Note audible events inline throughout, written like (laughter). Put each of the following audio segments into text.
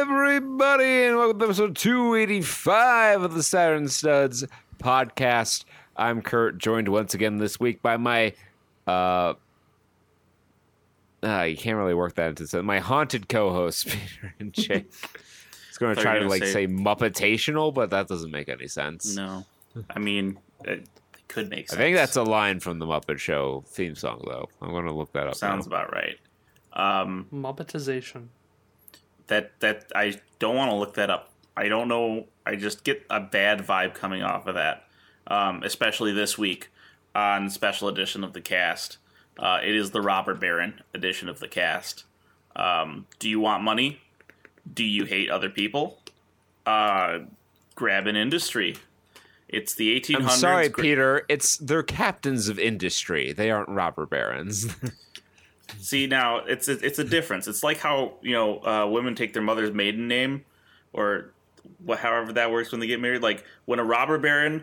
everybody, and welcome to episode 285 of the Saturn Studs podcast. I'm Kurt, joined once again this week by my uh, uh, you can't really work that into my haunted co-host (laughs) Peter and Jake. It's going to try to like say, say muppetational, but that doesn't make any sense. No, I mean it could make sense. I think that's a line from the Muppet Show theme song, though. I'm going to look that up. sounds now. about right. Um, Muppetization. that that I don't want to look that up. I don't know. I just get a bad vibe coming off of that, um, especially this week on special edition of the cast. Uh, it is the robber baron edition of the cast. Um, do you want money? Do you hate other people? Uh, grab an industry. It's the 1800s. I'm sorry, Peter. It's they're captains of industry. They aren't robber barons. (laughs) See now, it's a, it's a difference. It's like how you know uh, women take their mother's maiden name, or wh- however that works when they get married. Like when a robber baron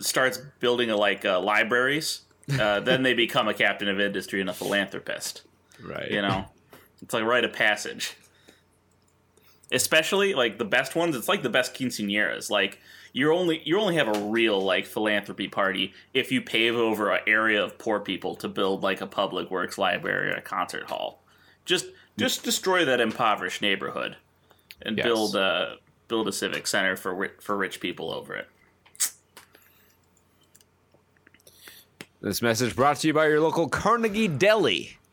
starts building a, like uh, libraries, uh, (laughs) then they become a captain of industry and a philanthropist. right. You know, it's like a rite of passage. Especially like the best ones, it's like the best quinceañeras. Like you're only you only have a real like philanthropy party if you pave over an area of poor people to build like a public works library or a concert hall. Just just destroy that impoverished neighborhood and Yes. build a build a civic center for for rich people over it. This message brought to you by your local Carnegie Deli. (laughs)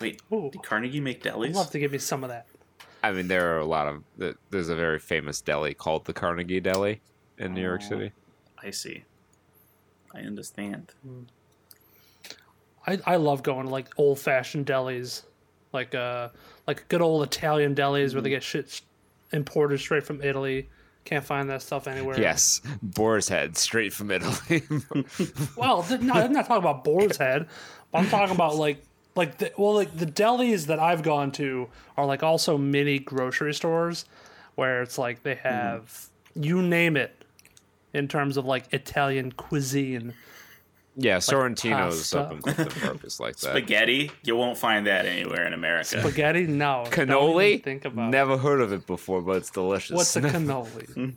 Wait, Ooh. did Carnegie make I'd delis? love to give me some of that. I mean, there are a lot of. There's a very famous deli called the Carnegie Deli in New York Oh. City. I see. I understand. I, I love going to like old fashioned delis, like uh like good old Italian delis where they get shit imported straight from Italy. Can't find that stuff anywhere. Yes, Boar's Head, straight from Italy. (laughs) Well, th- no, I'm not talking about Boar's Head. But I'm talking about like like the, well like the delis that I've gone to are like also mini grocery stores where it's like they hmm. have you name it in terms of like Italian cuisine. yeah, Sorrentino's pasta. up in Clifton Park is like that. Spaghetti, you won't find that anywhere in America. Spaghetti? No. Don't Cannoli? Think about it. Never heard of it before, but it's delicious. What's a (laughs) cannoli? Hmm?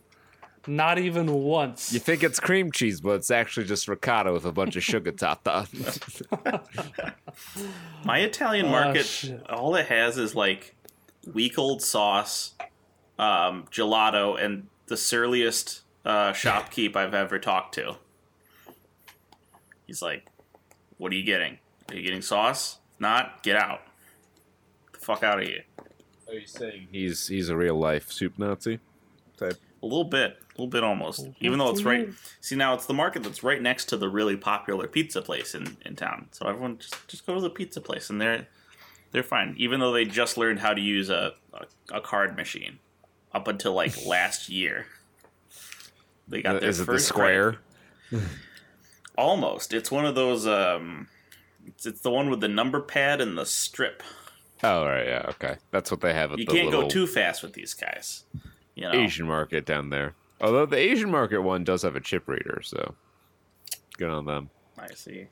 Not even once. you think it's cream cheese, but it's actually just ricotta with a bunch of sugar topped on. (laughs) My Italian Oh, market, shit. all it has is like week old sauce, um, gelato, and the surliest uh, shopkeep I've ever talked to. He's like, "What are you getting? Are you getting sauce? If not, get out. the fuck out of here." Are you saying he's he's a real life soup Nazi type? A little bit, a little bit almost. Even though it's right. See, now it's the market that's right next to the really popular pizza place in, in town. So everyone just just go to the pizza place, and they're they're fine. Even though they just learned how to use a a, a card machine up until like (laughs) last year. They got their Is it the first square? Almost. It's one of those. Um, it's, it's the one with the number pad and the strip. Oh right, yeah, okay. That's what they have at You the can't little go too fast with these guys. You know. Asian market down there. Although the Asian market one does have a chip reader, so good on them. I see.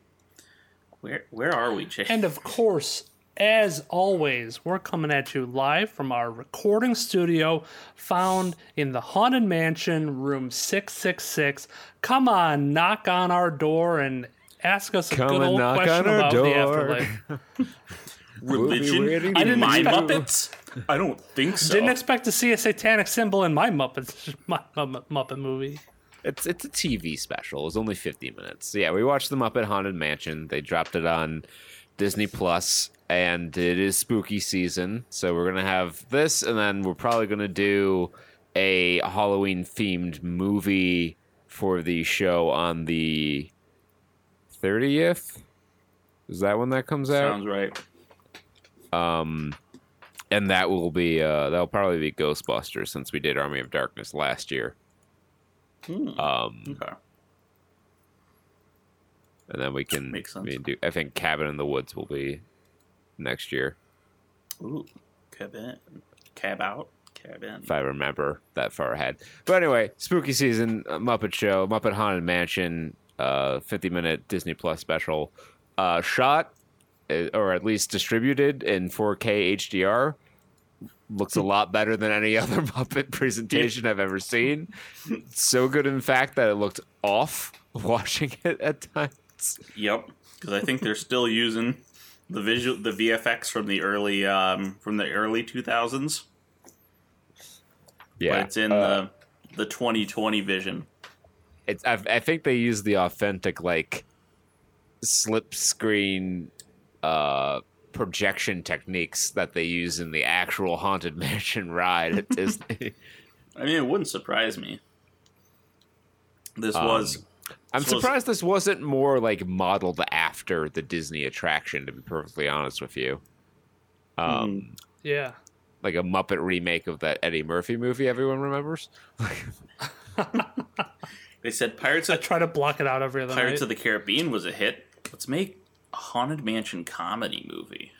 Where where are we, Jay? And of course, as always, we're coming at you live from our recording studio found in the Haunted Mansion, room 666. Come on, knock on our door and ask us a Come good and old knock question on our about the door. afterlife. (laughs) religion waiting in to my expect- Muppets? I don't think so. Didn't expect to see a satanic symbol in my Muppets (laughs) my, Muppet, Muppet movie. It's it's a TV special. It was only 50 minutes. So yeah, we watched the Muppet Haunted Mansion. They dropped it on Disney Plus, and it is spooky season. So we're gonna have this, and then we're probably gonna do a Halloween themed movie for the show on the 30th. Is that when that comes out? Sounds right. Um, and that will be uh, that'll probably be Ghostbusters since we did Army of Darkness last year. Hmm. Um, Okay. and then we can Makes sense. we can do. I think Cabin in the Woods will be next year. Ooh, cab in, cab out, Cabin. if I remember that far ahead. But anyway, spooky season, uh, Muppet Show, Muppet Haunted Mansion, uh, 50 minute Disney Plus special, uh, shot or at least distributed in 4K HDR. Looks a lot better than any (laughs) other Muppet presentation I've ever seen. So good, in fact, that it looked off (laughs) watching it at times. Yep, because I think they're still using the visual, the VFX from the early, um, from the early two thousands. Yeah, but it's in uh, the the 2020 vision. it's I, I think they use the authentic like slip screen uh projection techniques that they use in the actual haunted (laughs) mansion ride at disney (laughs) I mean, it wouldn't surprise me. This Um, was i'm This was- surprised this wasn't more like modeled after the disney attraction to be perfectly honest with you um Yeah. like a muppet remake of that eddie murphy movie everyone remembers (laughs) they said Pirates I try to block it out every other Pirates night. of the Caribbean was a hit. Let's make a haunted mansion comedy movie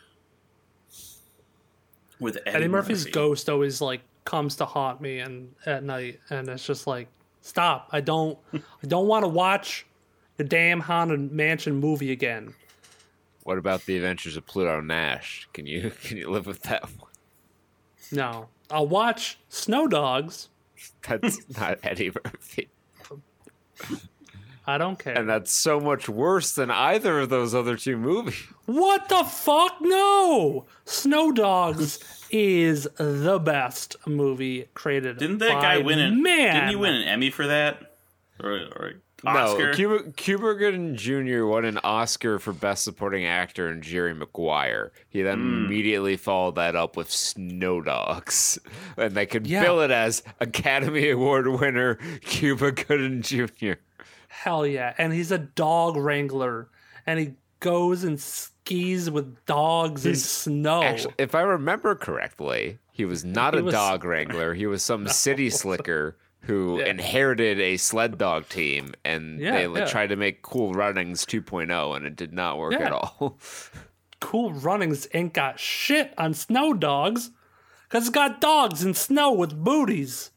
with Eddie, Eddie Murphy's Murphy. ghost always like comes to haunt me and at night, and it's just like, stop! I don't, I don't want to watch the damn haunted mansion movie again. what about the adventures of pluto nash can you (laughs) can you live with that one No, I'll watch Snow Dogs. that's not eddie murphy (laughs) I don't care. and that's so much worse than either of those other two movies. (laughs) What the fuck? No! Snow Dogs (laughs) is the best movie created. Didn't that by guy win an? Man, Didn't he win an Emmy for that? Or, or Oscar? No, Cuba, Kubrick Jr. won an Oscar for Best Supporting Actor in Jerry Maguire. He then Hmm. immediately followed that up with Snow Dogs, (laughs) and they could Yeah. bill it as Academy Award winner Cuba Gooding Jr. Hell yeah! And he's a dog wrangler, and he goes and skis with dogs in snow. Actually, if I remember correctly, he was not He a was- dog wrangler. He was some (laughs) city slicker who Yeah. inherited a sled dog team, and Yeah, they yeah. tried to make Cool Runnings 2.0, and it did not work at all. (laughs) cool Runnings ain't got shit on Snow Dogs, cause it's got dogs in snow with booties.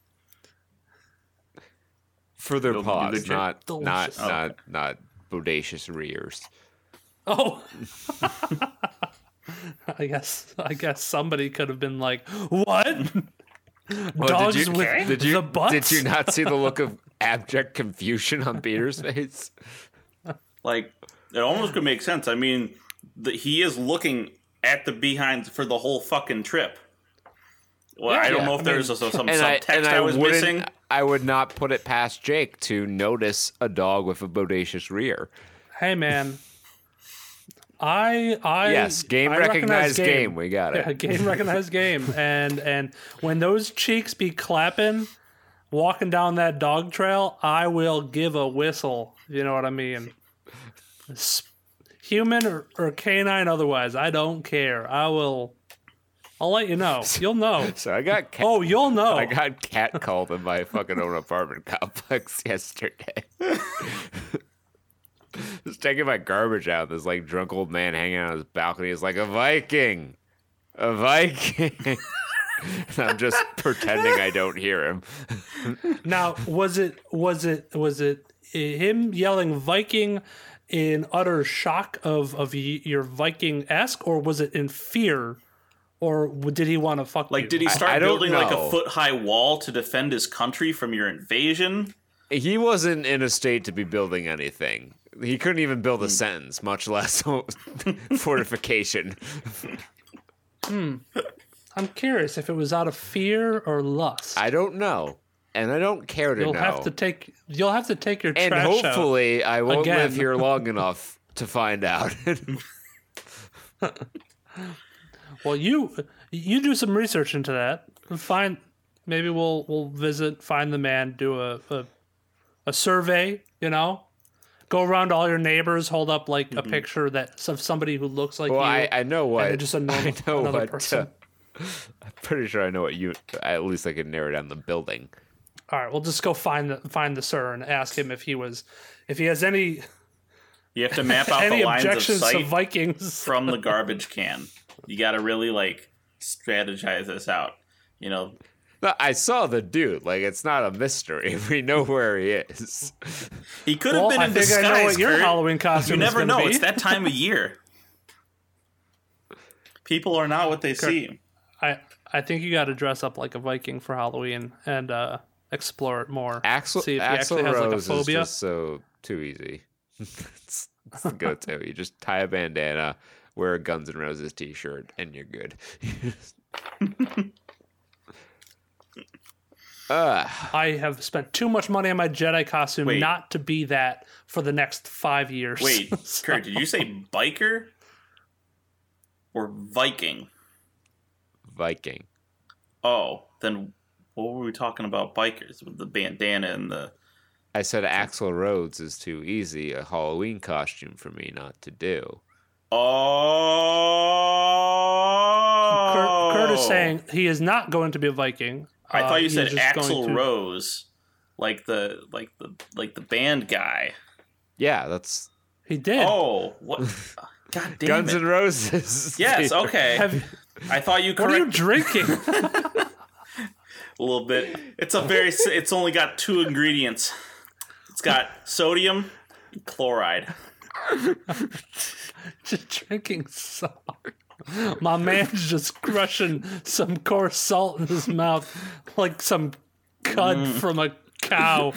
Further You'll do pause, the not not Delicious. not not bodacious rears. Oh. (laughs) I guess I guess somebody could have been like, "What? Oh, well, Dogs did you, with did you, the butts?" Did you not see the look of (laughs) abject confusion on Peter's face? like it almost could make sense. I mean, the, he is looking at the behind for the whole fucking trip. Well, I don't Yeah, know if I there's some And I, subtext I, I, was wouldn't- missing. I would not put it past Jake to notice a dog with a bodacious rear. Hey man, I I Yes, game I recognized recognize game. We got it. Yeah, game (laughs) recognized game. And and when those cheeks be clapping, walking down that dog trail, I will give a whistle. You know what I mean? Human or, or canine, otherwise, I don't care. I will. I'll let you know. (laughs) You'll know. So I got cat, Oh, you'll know. I got cat called in my fucking own apartment (laughs) complex (laughs) yesterday. Just taking my garbage out. This like drunk old man hanging out on his balcony is like a Viking, a Viking. I'm just pretending I don't hear him. Now, was it was it was it him yelling Viking in utter shock of of your Viking esque, or was it in fear, or did he want to fuck Like, you? did he start I don't building like a foot high wall to defend his country from your invasion? He wasn't in a state to be building anything. He couldn't even build a sentence, much less (laughs) fortification. hmm. I'm curious if it was out of fear or lust. I don't know, and I don't care to you'll know. have to take you'll have to take your and trash out. hopefully, I won't Again. live here long (laughs) enough to find out. (laughs) Well, you you do some research into that. Find maybe we'll we'll visit, find the man, do a a, a survey. You know, go around to all your neighbors, hold up like a picture that of somebody who looks like well, you. I, I know what. and just a (laughs) normal I know another what. person. uh, (laughs) I'm pretty sure I know what you. At least I can narrow down the building. All right, we'll just go find the find the sir and ask him if he was if he has any You have to map out (laughs) any the lines of objections to Vikings. from the garbage can. You got to really like strategize this out. You know, No, I saw the dude. Like it's not a mystery. (laughs) We know where he is. He could have Well, been I in think disguise. I know what your Kurt. Halloween costume You never gonna know. be. It's that time of year. (laughs) People are not what they seem. I I think you got to dress up like a Viking for Halloween and uh, explore it more. Axl See if he Axl actually has like a Rose is phobia. just so too easy. (laughs) it's, it's the go-to. You just tie a bandana, wear a Guns N' Roses t-shirt, and you're good. uh, (laughs) I have spent too much money on my Jedi costume Wait. not to be that for the next five years. Wait, So- (laughs) Kurt, did you say biker or Viking? Viking. Oh, then what were we talking about? Bikers with the bandana and the. I said Axl Rose is too easy a Halloween costume for me not to do. Oh, Kurt, Kurt is saying he is not going to be a Viking. I Uh, thought you he said is just going Axl to- Rose, like the like the like the band guy. Yeah, that's He did. Oh, what? (laughs) God damn Guns it! N' Roses. (laughs) yes, okay. Have, I thought you what are you corrected drinking? (laughs) a little bit. It's a very. It's only got two ingredients. It's got sodium, chloride. (laughs) just drinking salt. My man's just crushing some coarse salt in his mouth like some cud Mm. from a cow.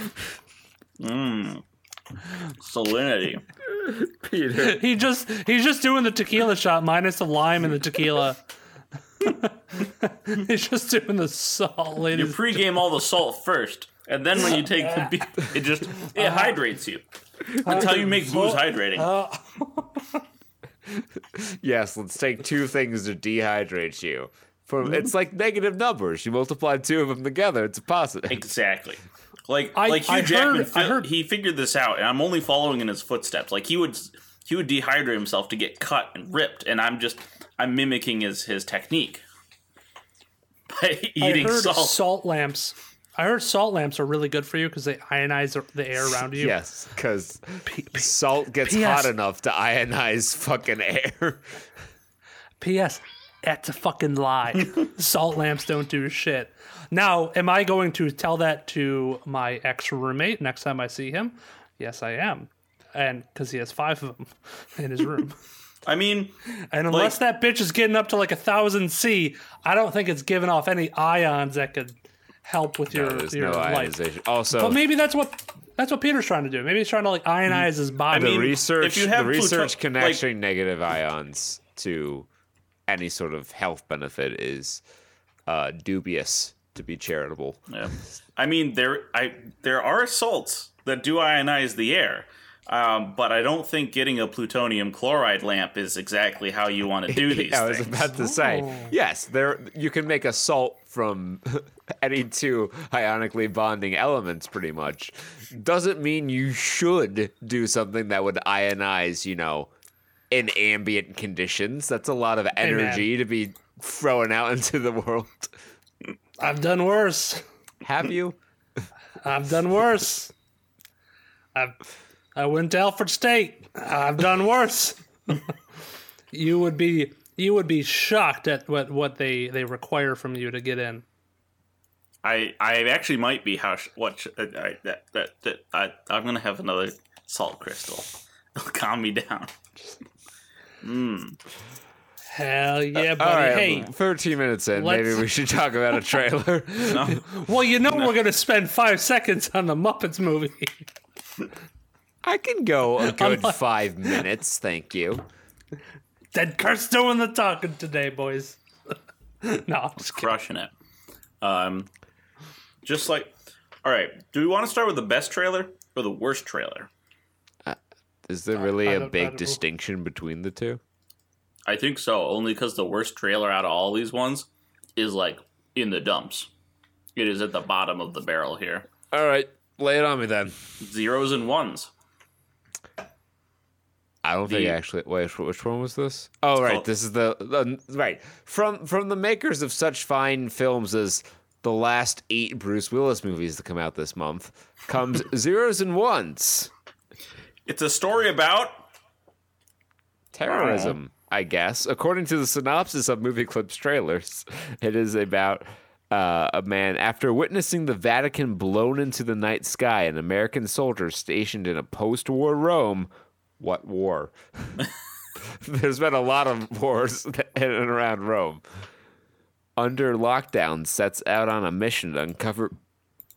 Salinity. Peter. He just he's just doing the tequila shot minus the lime and the tequila. (laughs) he's just doing the salt, You ladies. pregame all the salt first, and then when you take the beer, it just it hydrates you. (laughs) That's how you make booze hydrating. Uh, (laughs) yes, let's take two things to dehydrate you. From hmm? it's like negative numbers. You multiply two of them together, it's a positive. Exactly. Like I- like Hugh I Jackman, heard- I heard- he figured this out, and I'm only following in his footsteps. Like he would he would dehydrate himself to get cut and ripped, and I'm just I'm mimicking his his technique (laughs) by I eating heard salt. salt lamps. I heard salt lamps are really good for you because they ionize the air around you. Yes, because salt gets P.S. hot enough to ionize fucking air. P.S. That's a fucking lie. (laughs) Salt lamps don't do shit. Now, am I going to tell that to my ex roommate next time I see him? Yes, I am. And because he has five of them in his room. (laughs) I mean, And unless that bitch is getting up to like a thousand C, I don't think it's giving off any ions that could help with your, There's your no life. ionization. Also, But maybe that's what that's what Peter's trying to do. Maybe he's trying to like ionize his body. the mean, research if you have the research Pluto- can like- negative ions to any sort of health benefit is uh, dubious to be charitable. yeah. I mean there I there are salts that do ionize the air. Um, but I don't think getting a plutonium chloride lamp is exactly how you want to do (laughs) these I was things. about to say, Oh. yes, there you can make a salt from (laughs) any two ionically bonding elements, pretty much. Doesn't mean you should do something that would ionize, you know, in ambient conditions. That's a lot of energy to be throwing out (laughs) into the world. I've done worse. Have you? I've done worse. I've I went to Alfred State. I've done worse. (laughs) you would be you would be shocked at what, what they, they require from you to get in. I I actually might be how what uh, I, that that that I I'm gonna have another salt crystal. (laughs) It'll calm me down. Hell yeah, buddy. All right, hey, 13 minutes in. Maybe let's- we should talk about a trailer. (laughs) (laughs) well, you know we're gonna spend five seconds on the Muppets movie. I can go a good like- five minutes, thank you. Dead Kurt's doing the talking today, boys. (laughs) no, I'm just kidding. Crushing it. Um, just like, all right. Do we want to start with the best trailer or the worst trailer? Is there really I a big distinction between the two? I think so. Only because the worst trailer out of all these ones is like in the dumps. It is at the bottom of the barrel here. All right, lay it on me then. Zeros and ones. I don't think The- actually. Wait, which one was this? Oh, right. called- This is the, the right from from the makers of such fine films as the last eight Bruce Willis movies to come out this month comes (laughs) Zeros and Ones. It's a story about Terrorism, I guess. According to the synopsis of movie clips trailers, it is about Uh, a man, after witnessing the Vatican blown into the night sky, an American soldier stationed in a post war Rome. What war? (laughs) There's been a lot of wars (laughs) in and around Rome. Under lockdown, sets out on a mission to uncover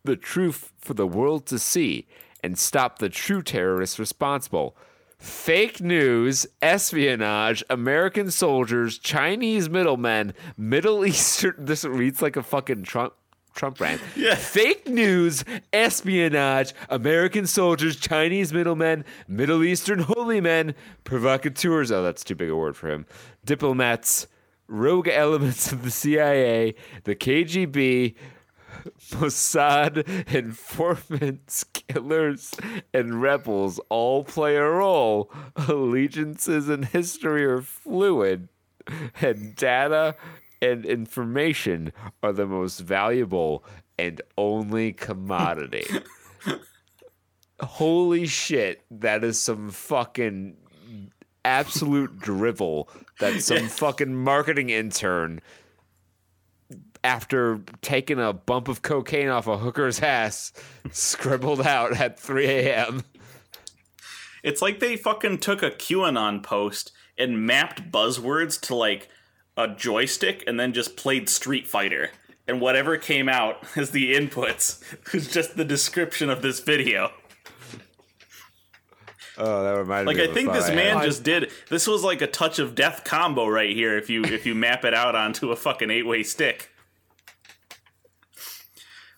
the truth for the world to see and stop the true terrorists responsible. Fake news, espionage, American soldiers, Chinese middlemen, Middle (laughs) Eastern. This reads like a fucking Trump Trump brand. (laughs) Yeah. Fake news, espionage, American soldiers, Chinese middlemen, Middle Eastern (laughs) holy men, provocateurs. Oh, that's too big a word for him. Diplomats, rogue (laughs) elements of the CIA, the KGB, Mossad, informants, killers, and rebels all play a role. Allegiances and history are fluid, and data and information are the most valuable and only commodity. (laughs) Holy shit, that is some fucking absolute drivel that some fucking marketing intern after taking a bump of cocaine off a hooker's ass scribbled out at 3 a.m. It's like they fucking took a QAnon post and mapped buzzwords to like a joystick and then just played Street Fighter. And whatever came out (laughs) as the inputs (laughs) was just the description of this video. Oh, that reminded Like me. Like I think this I man had. just did this was like a touch of death combo right here if you if you map it out onto a fucking eight-way stick.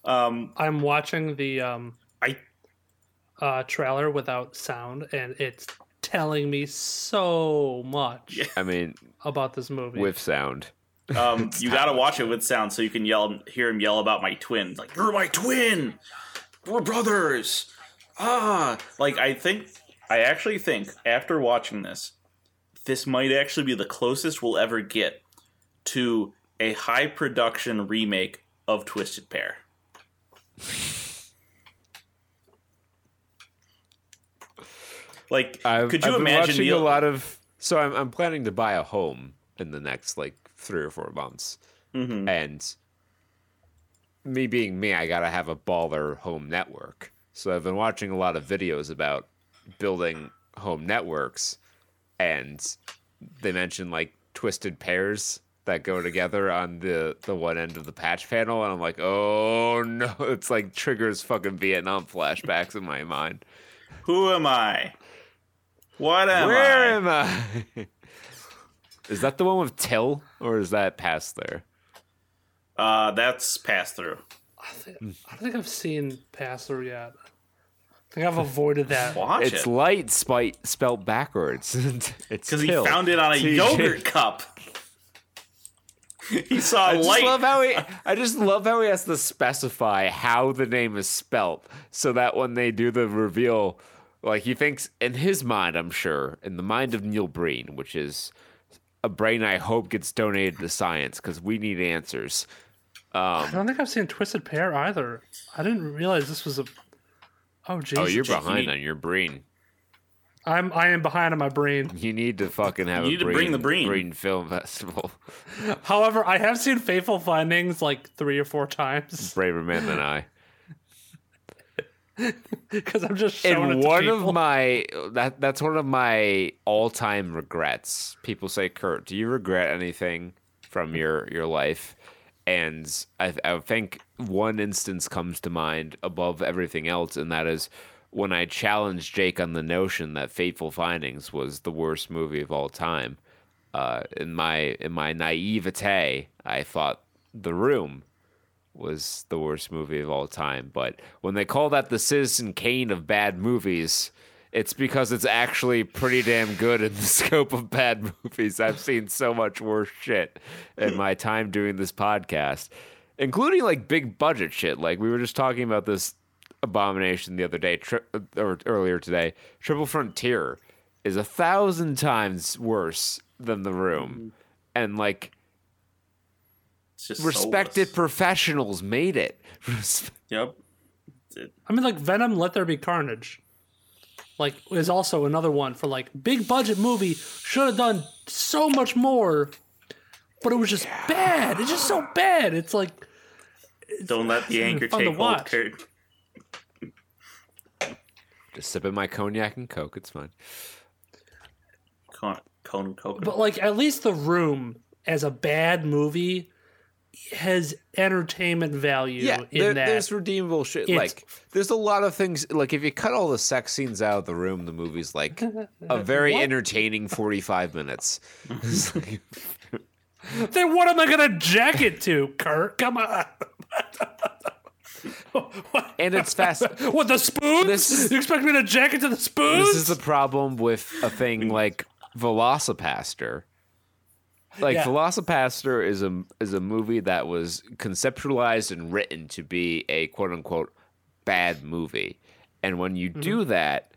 Um I'm watching the um, I uh, trailer without sound, and it's telling me so much I mean, about this movie. with sound. Um, (laughs) you gotta watch it with sound so you can yell, hear him yell about my twin. Like you're my twin. We're brothers. Ah, like I think, I actually think after watching this, this might actually be the closest we'll ever get to a high production remake of Twisted Pair. Like, I've, could you I've been imagine watching Neil- a lot of? So I'm I'm planning to buy a home in the next like three or four months, Mhm. and me being me, I gotta have a baller home network. So I've been watching a lot of videos about building home networks, and they mention like twisted pairs that go together on the the one end of the patch panel, and I'm like, oh no, (laughs) it's like triggers fucking Vietnam flashbacks in my mind. Who am I? What am Where I? am I? is that the one with Till, or is that past there? Uh, that's pass through. I, think, I don't think I've seen Pass Through yet. I think I've avoided that. Watch It's it light spite spelled backwards. (laughs) it's because he found it on a yogurt cup. (laughs) he saw I just love how he. I just love how he has to specify how the name is spelt, so that when they do the reveal, like he thinks in his mind, I'm sure, in the mind of Neil Breen, which is a brain I hope gets donated to science because we need answers. Um, I don't think I've seen Twisted Pair either. I didn't realize this was a. Oh jeez. Oh, you're behind on your brain. I'm I am behind on my brain. You need to fucking have You a need to brain, bring the Breen. Breen Film Festival. (laughs) However, I have seen Fateful Findings like three or four times Braver man than I. (laughs) because I'm just showing And one of my that that's one of my all time regrets. People say, "Kurt, do you regret anything from your your life?" And I, I think one instance comes to mind above everything else, and that is when I challenged Jake on the notion that Fateful Findings was the worst movie of all time. Uh, in my in my naivete, I thought The Room was the worst movie of all time. But when they call that the Citizen Kane of bad movies, it's because it's actually pretty damn good in the (laughs) scope of bad movies. I've seen so much worse shit in my time doing this podcast, including like big budget shit. Like we were just talking about this abomination the other day, tri- uh, or earlier today. Triple Frontier is a thousand times worse than The Room, mm-hmm. and like It's just respected soulless. professionals made it. (laughs) Yep. I mean, like Venom, Let There Be Carnage, like is also another one for like big budget movie. Should have done so much more, but it was just bad. It's just so bad. It's like Don't let the (sighs) anger take hold, watch. Kurt. Just sipping my cognac and coke. It's fine. Con- Conan Coconut. But like at least the room as a bad movie has entertainment value Yeah, in there, that. there's redeemable shit. Like, there's a lot of things. Like, if you cut all the sex scenes out of the room, the movie's like a (laughs) very What? entertaining 45 minutes. (laughs) Then what am I gonna jack it to, Kurt? Come on. (laughs) and it's fast. What the spoons? This you expect me to jack it to the spoons? This is the problem with a thing like Velocipastor. Like Yeah. Velocipastor is a is a movie that was conceptualized and written to be a quote unquote bad movie. And when you do mm-hmm. that,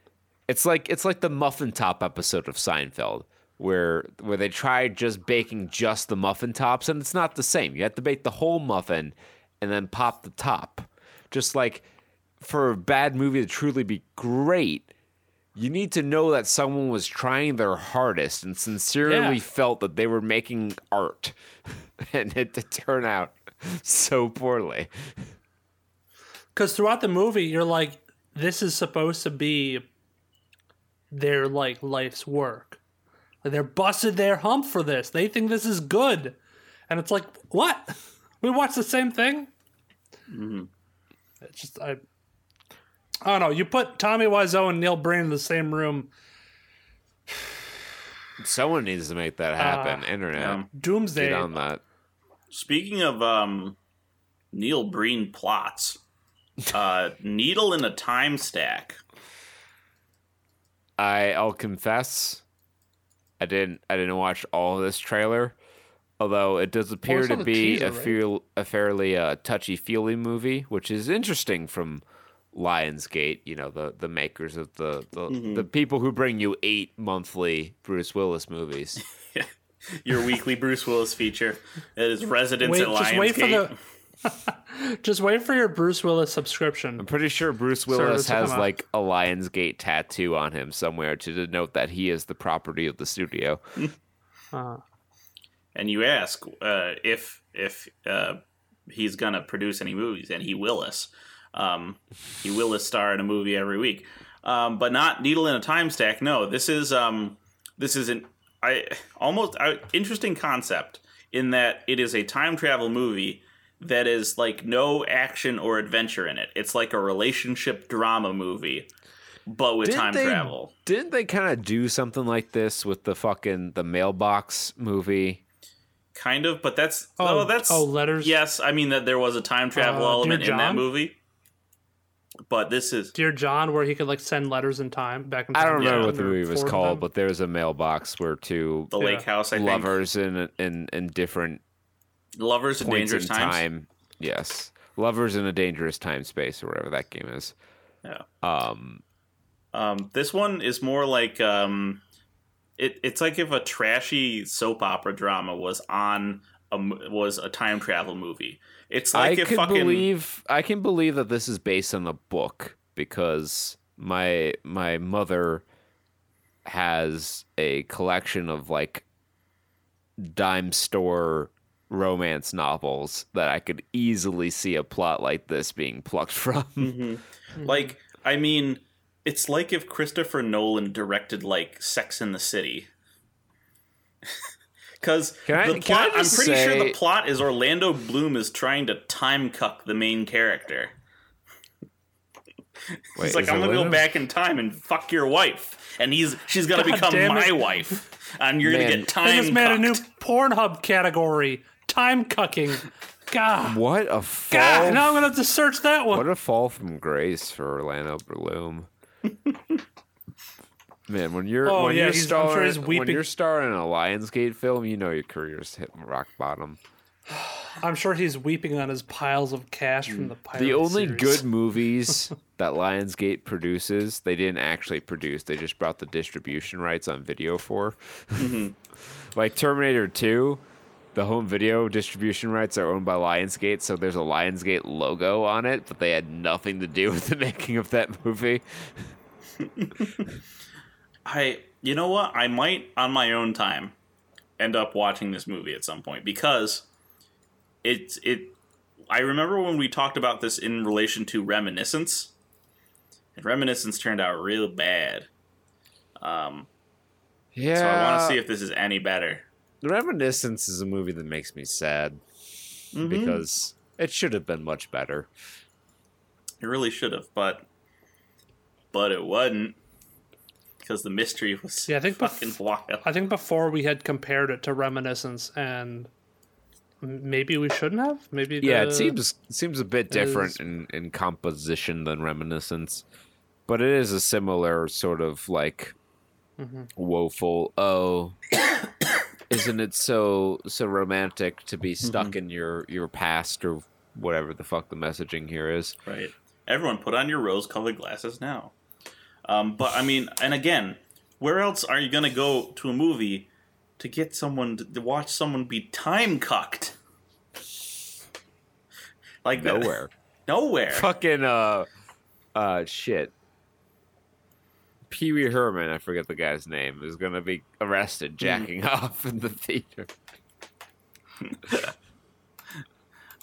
it's like it's like the muffin top episode of Seinfeld where where they tried just baking just the muffin tops and it's not the same. You have to bake the whole muffin and then pop the top. Just like for a bad movie to truly be great, you need to know that someone was trying their hardest and sincerely Yeah. felt that they were making art (laughs) and it to turn out so poorly. Because throughout the movie, you're like, this is supposed to be their like life's work. Like, they're busted their hump for this. They think this is good, and it's like, what? (laughs) We watched the same thing. Mm-hmm. It's just I. I don't know. You put Tommy Wiseau and Neil Breen in the same room. Someone needs to make that happen. Internet. yeah. Doomsday. Get on that. Speaking of um, Neil Breen plots, uh, (laughs) Needle in a Time Stack. I I'll confess, I didn't I didn't watch all of this trailer, although it does appear it's to be teaser, a right? feel a fairly uh, touchy feely movie, which is interesting from Lionsgate. You know the the makers of the the, Mm-hmm. the people who bring you eight monthly Bruce Willis movies. (laughs) Your weekly Bruce Willis feature. It is Residence Wait, at Lionsgate. just wait for the. (laughs) just wait for your Bruce Willis subscription. I'm pretty sure Bruce Willis Service has like a Lionsgate tattoo on him somewhere to denote that he is the property of the studio. (laughs) Uh, and you ask uh, if if uh, he's gonna produce any movies, and he will us. Um, he will us star in a movie every week, um, but not Needle in a Time Stack. No, this is um, this is an I almost I, interesting concept in that it is a time travel movie that is like no action or adventure in it. It's like a relationship drama movie, but with Didn't time they- travel. Didn't they kind of do something like this with the fucking the mailbox movie? Kind of, but that's Oh, oh, that's oh, letters? Yes, I mean that there was a time travel Uh, element in that movie, but this is Dear John, where he could like send letters in time back in I don't remember Yeah. what the movie was called, but there was a mailbox where two the Lake House. I think lovers in in in different lovers in points in dangerous times. time. Yes, lovers in a dangerous time space or whatever that game is. Yeah. Um, Um, this one is more like um, it, it's like if a trashy soap opera drama was on a m was a time travel movie. It's like I if can fucking believe I can believe that this is based on a book because my my mother has a collection of like dime store romance novels that I could easily see a plot like this being plucked (laughs) from. Mhm. like I mean, it's like if Christopher Nolan directed like Sex in the City. Because Can I- the can I plot, I'm just pretty sure the plot is Orlando Bloom is trying to time cuck the main character. Wait, He's like, I'm gonna go back in time and fuck your wife, and he's she's gonna God become my it. wife, and you're Man. gonna get They time. just made a new. Pornhub category: time cucking. God, What a fall! God. Now I'm gonna have to search that one. What a fall from grace for Orlando Bloom. (laughs) Man, when you're Oh, when yeah, you're starring sure when you're starring in a Lionsgate film, you know your career's hitting rock bottom. (sighs) I'm sure he's weeping on his piles of cash from mm. the pirate The only series. good movies (laughs) that Lionsgate produces, they didn't actually produce. They just brought the distribution rights on video for. Mm-hmm. (laughs) like Terminator 2, the home video distribution rights are owned by Lionsgate, so there's a Lionsgate logo on it, but they had nothing to do (laughs) with the making of that movie. I, you know what? I might on my own time end up watching this movie at some point because it's it I remember when we talked about this in relation to Reminiscence, and Reminiscence turned out real bad. Um, Yeah. so I want to see if this is any better. Reminiscence is a movie that makes me sad Mm-hmm. because it should have been much better. It really should have, but but it wasn't because the mystery was Yeah, I think bef- fucking wild. I think before we had compared it to Reminiscence, and maybe we shouldn't have. Maybe Yeah, it seems it seems a bit different is- in, in composition than Reminiscence, but it is a similar sort of like Mm-hmm. woeful. Oh, isn't it so so romantic to be stuck Mm-hmm. in your your past or whatever the fuck the messaging here is? Right. Everyone, put on your rose-colored glasses now. Um, but I mean, and again, where else are you gonna go to a movie to get someone to, to watch someone be time cucked? Like Nowhere. (laughs) nowhere. Fucking uh, uh, shit. Pee Wee Herman, I forget the guy's name, is gonna be arrested jacking (laughs) off in the theater. (laughs)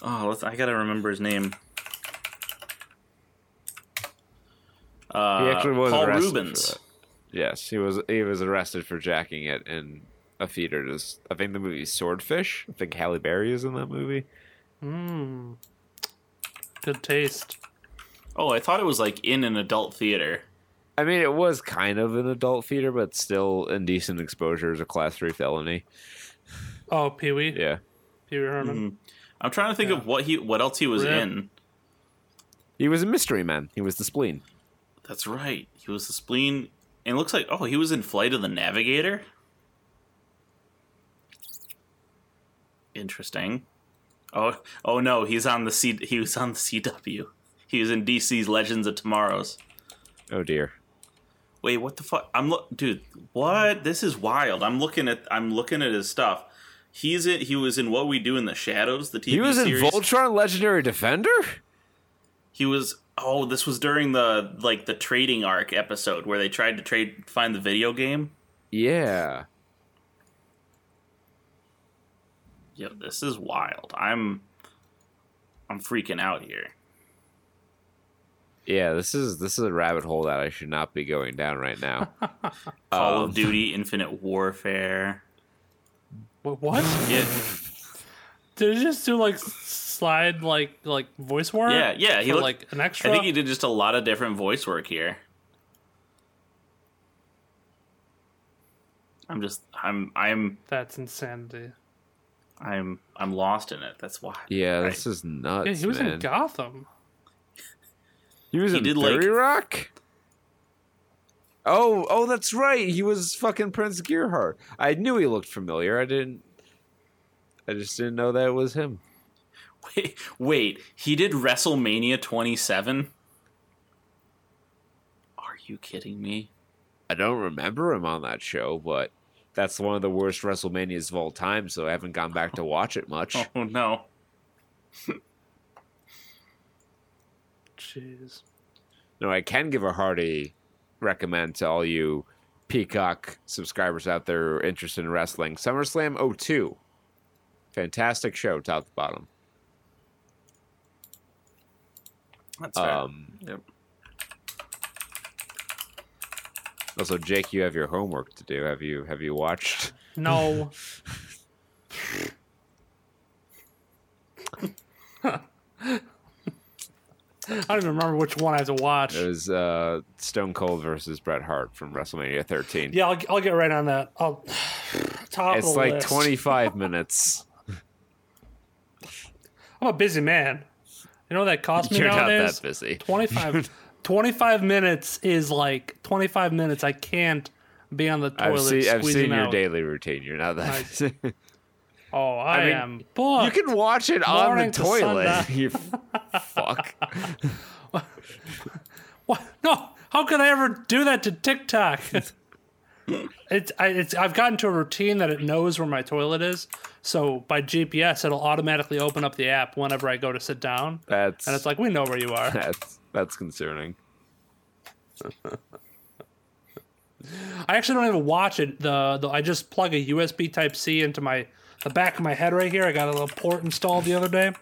Oh, let's, I gotta remember his name. Uh, He actually was Paul arrested Reubens. Yes, he was. He was arrested for jacking it in a theater. Just, I think the movie Swordfish. I think Halle Berry is in that movie. Mm. Good taste. Oh, I thought it was like in an adult theater. I mean, it was kind of an adult theater, but still indecent exposure is a class three felony. Oh, Pee Wee. Yeah, Pee Wee Herman. I'm trying to think of what he, what else he was Yeah. in. he was a mystery man. He was the spleen. That's right. He was the spleen. And it looks like oh, he was in Flight of the Navigator. Interesting. Oh, oh no, he's on the C. He was on the CW. He was in DC's Legends of Tomorrow's. Oh dear. Wait, what the fuck? I'm look, dude. What? This is wild. I'm looking at. I'm looking at his stuff. He's in. He was in What We Do in the Shadows. The TV He was in series. Voltron: Legendary Defender. He was. Oh, this was during the like the trading arc episode where they tried to trade find the video game. Yeah. Yo, this is wild. I'm I'm freaking out here. Yeah, this is this is a rabbit hole that I should not be going down right now. (laughs) Call Um, of Duty Infinite Warfare. Wha- What? Yeah, Did he just do like slide like like voice work? yeah, yeah. He for looked, like an extra. I think he did just a lot of different voice work here. I'm just I'm I'm That's insanity. I'm I'm lost in it. That's why. Yeah, Right. this is nuts. Yeah, he was man. in Gotham. He was He in did, 30 like- Rock? Oh, oh, that's right. He was fucking Prince Gerhardt. I knew he looked familiar. I didn't. I just didn't know that it was him. Wait, wait, he did WrestleMania 27? Are you kidding me? I don't remember him on that show, but that's one of the worst WrestleManias of all time. So I haven't gone back to watch it much. (laughs) Oh no. Jeez. No, I can give a hearty recommend to all you Peacock subscribers out there who are interested in wrestling. SummerSlam 02. Fantastic show, top to bottom. That's fair. Um, Yep. also, Jake, you have your homework to do. Have you have you watched? No. (laughs) I don't even remember which one I have to watch. It was uh, Stone Cold versus Bret Hart from WrestleMania 13. Yeah, I'll, I'll get right on that. I'll (sighs) top it's of the like list. 25 minutes. (laughs) I'm a busy man. You know what that costs me You're not that busy. (laughs) 25, 25 minutes is like 25 minutes. I can't be on the toilet I've seen I've seen your out. daily routine. You're not that. busy. (laughs) Oh, I, mean, am booked. you can watch it on the to toilet. (laughs) you fuck. What? No, how could I ever do that to TikTok? It's I, it's I've gotten to a routine that it knows where my toilet is. So by GPS, it'll automatically open up the app whenever I go to sit down, That's and it's like we know where you are. (laughs) that's that's concerning. I actually don't even watch it. The, the I just plug a USB Type C into my the back of my head right here. I got a little port installed the other day,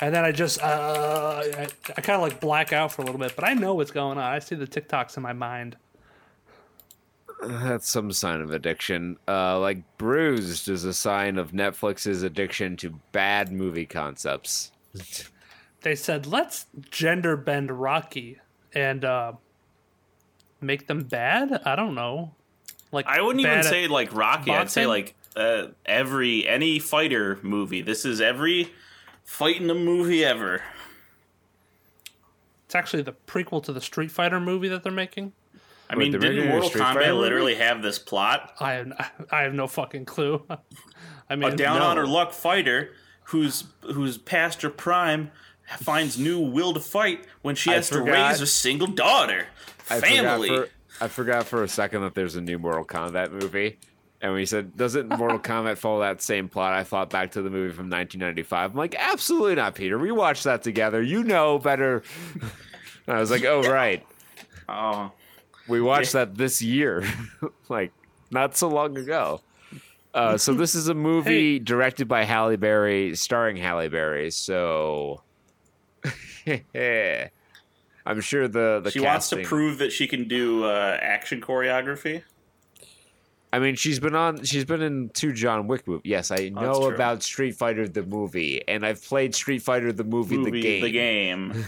and then I just uh, I, I kind of like black out for a little bit, but I know what's going on. I see the TikToks in my mind. That's some sign of addiction. Uh, like bruised is a sign of Netflix's addiction to bad movie concepts. They said let's gender bend Rocky and uh, make them bad. I don't know. Like I wouldn't even say like Rocky. I'd say like uh, every any fighter movie. This is every fighting a movie ever. it's actually the prequel to the Street Fighter movie that they're making. I mean, they're didn't Mortal Street Fighter Kombat movie? literally have this plot? I have (laughs) I have no fucking clue. (laughs) I mean, A down no. on her luck fighter who's who's past her prime finds new will to fight when she I has to raise a single daughter. I Family. Forgot for, I forgot for a second that there's a new Mortal Kombat movie. And when he said, doesn't Mortal (laughs) Kombat follow that same plot? I thought back to the movie from 1995. I'm like, absolutely not, Peter. We watched that together. You know better. And I was like, oh, right. oh, We watched that this year, (laughs) like not so long ago. Uh, so this is a (laughs) movie Hey. directed by Halle Berry, starring Halle Berry. So (laughs) I'm sure the the she wants to prove that she can do uh, action choreography. I mean, she's been on. She's been in two John Wick movies. Yes, I know true. about Street Fighter the movie, and I've played Street Fighter the movie, Movie, the game. The game.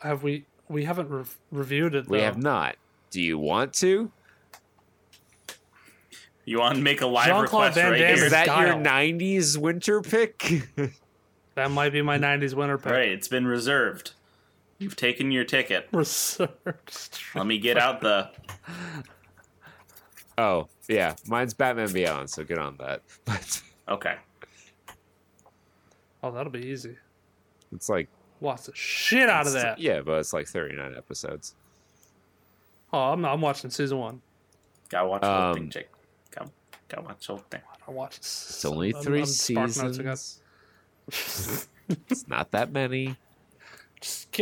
have we we haven't re- reviewed it. Though. We have not. Do you want to? You want to make a live Jean-Claude request Van right Damme here? Is that your '90s winter pick? (laughs) That might be my '90s winter pick. Right, it's been reserved. You've taken your ticket. (laughs) Reserved. Let me get out the. (laughs) oh, yeah, mine's Batman Beyond. So get on that. But Okay. Oh, that'll be easy. it's like Watch the shit out of that. Yeah, but it's like 39 episodes. Oh, I'm, I'm watching season one. Gotta watch the whole Um, thing, Jake. Gotta, gotta watch the whole thing. I watched. It's only three seasons. (laughs) it's not that many.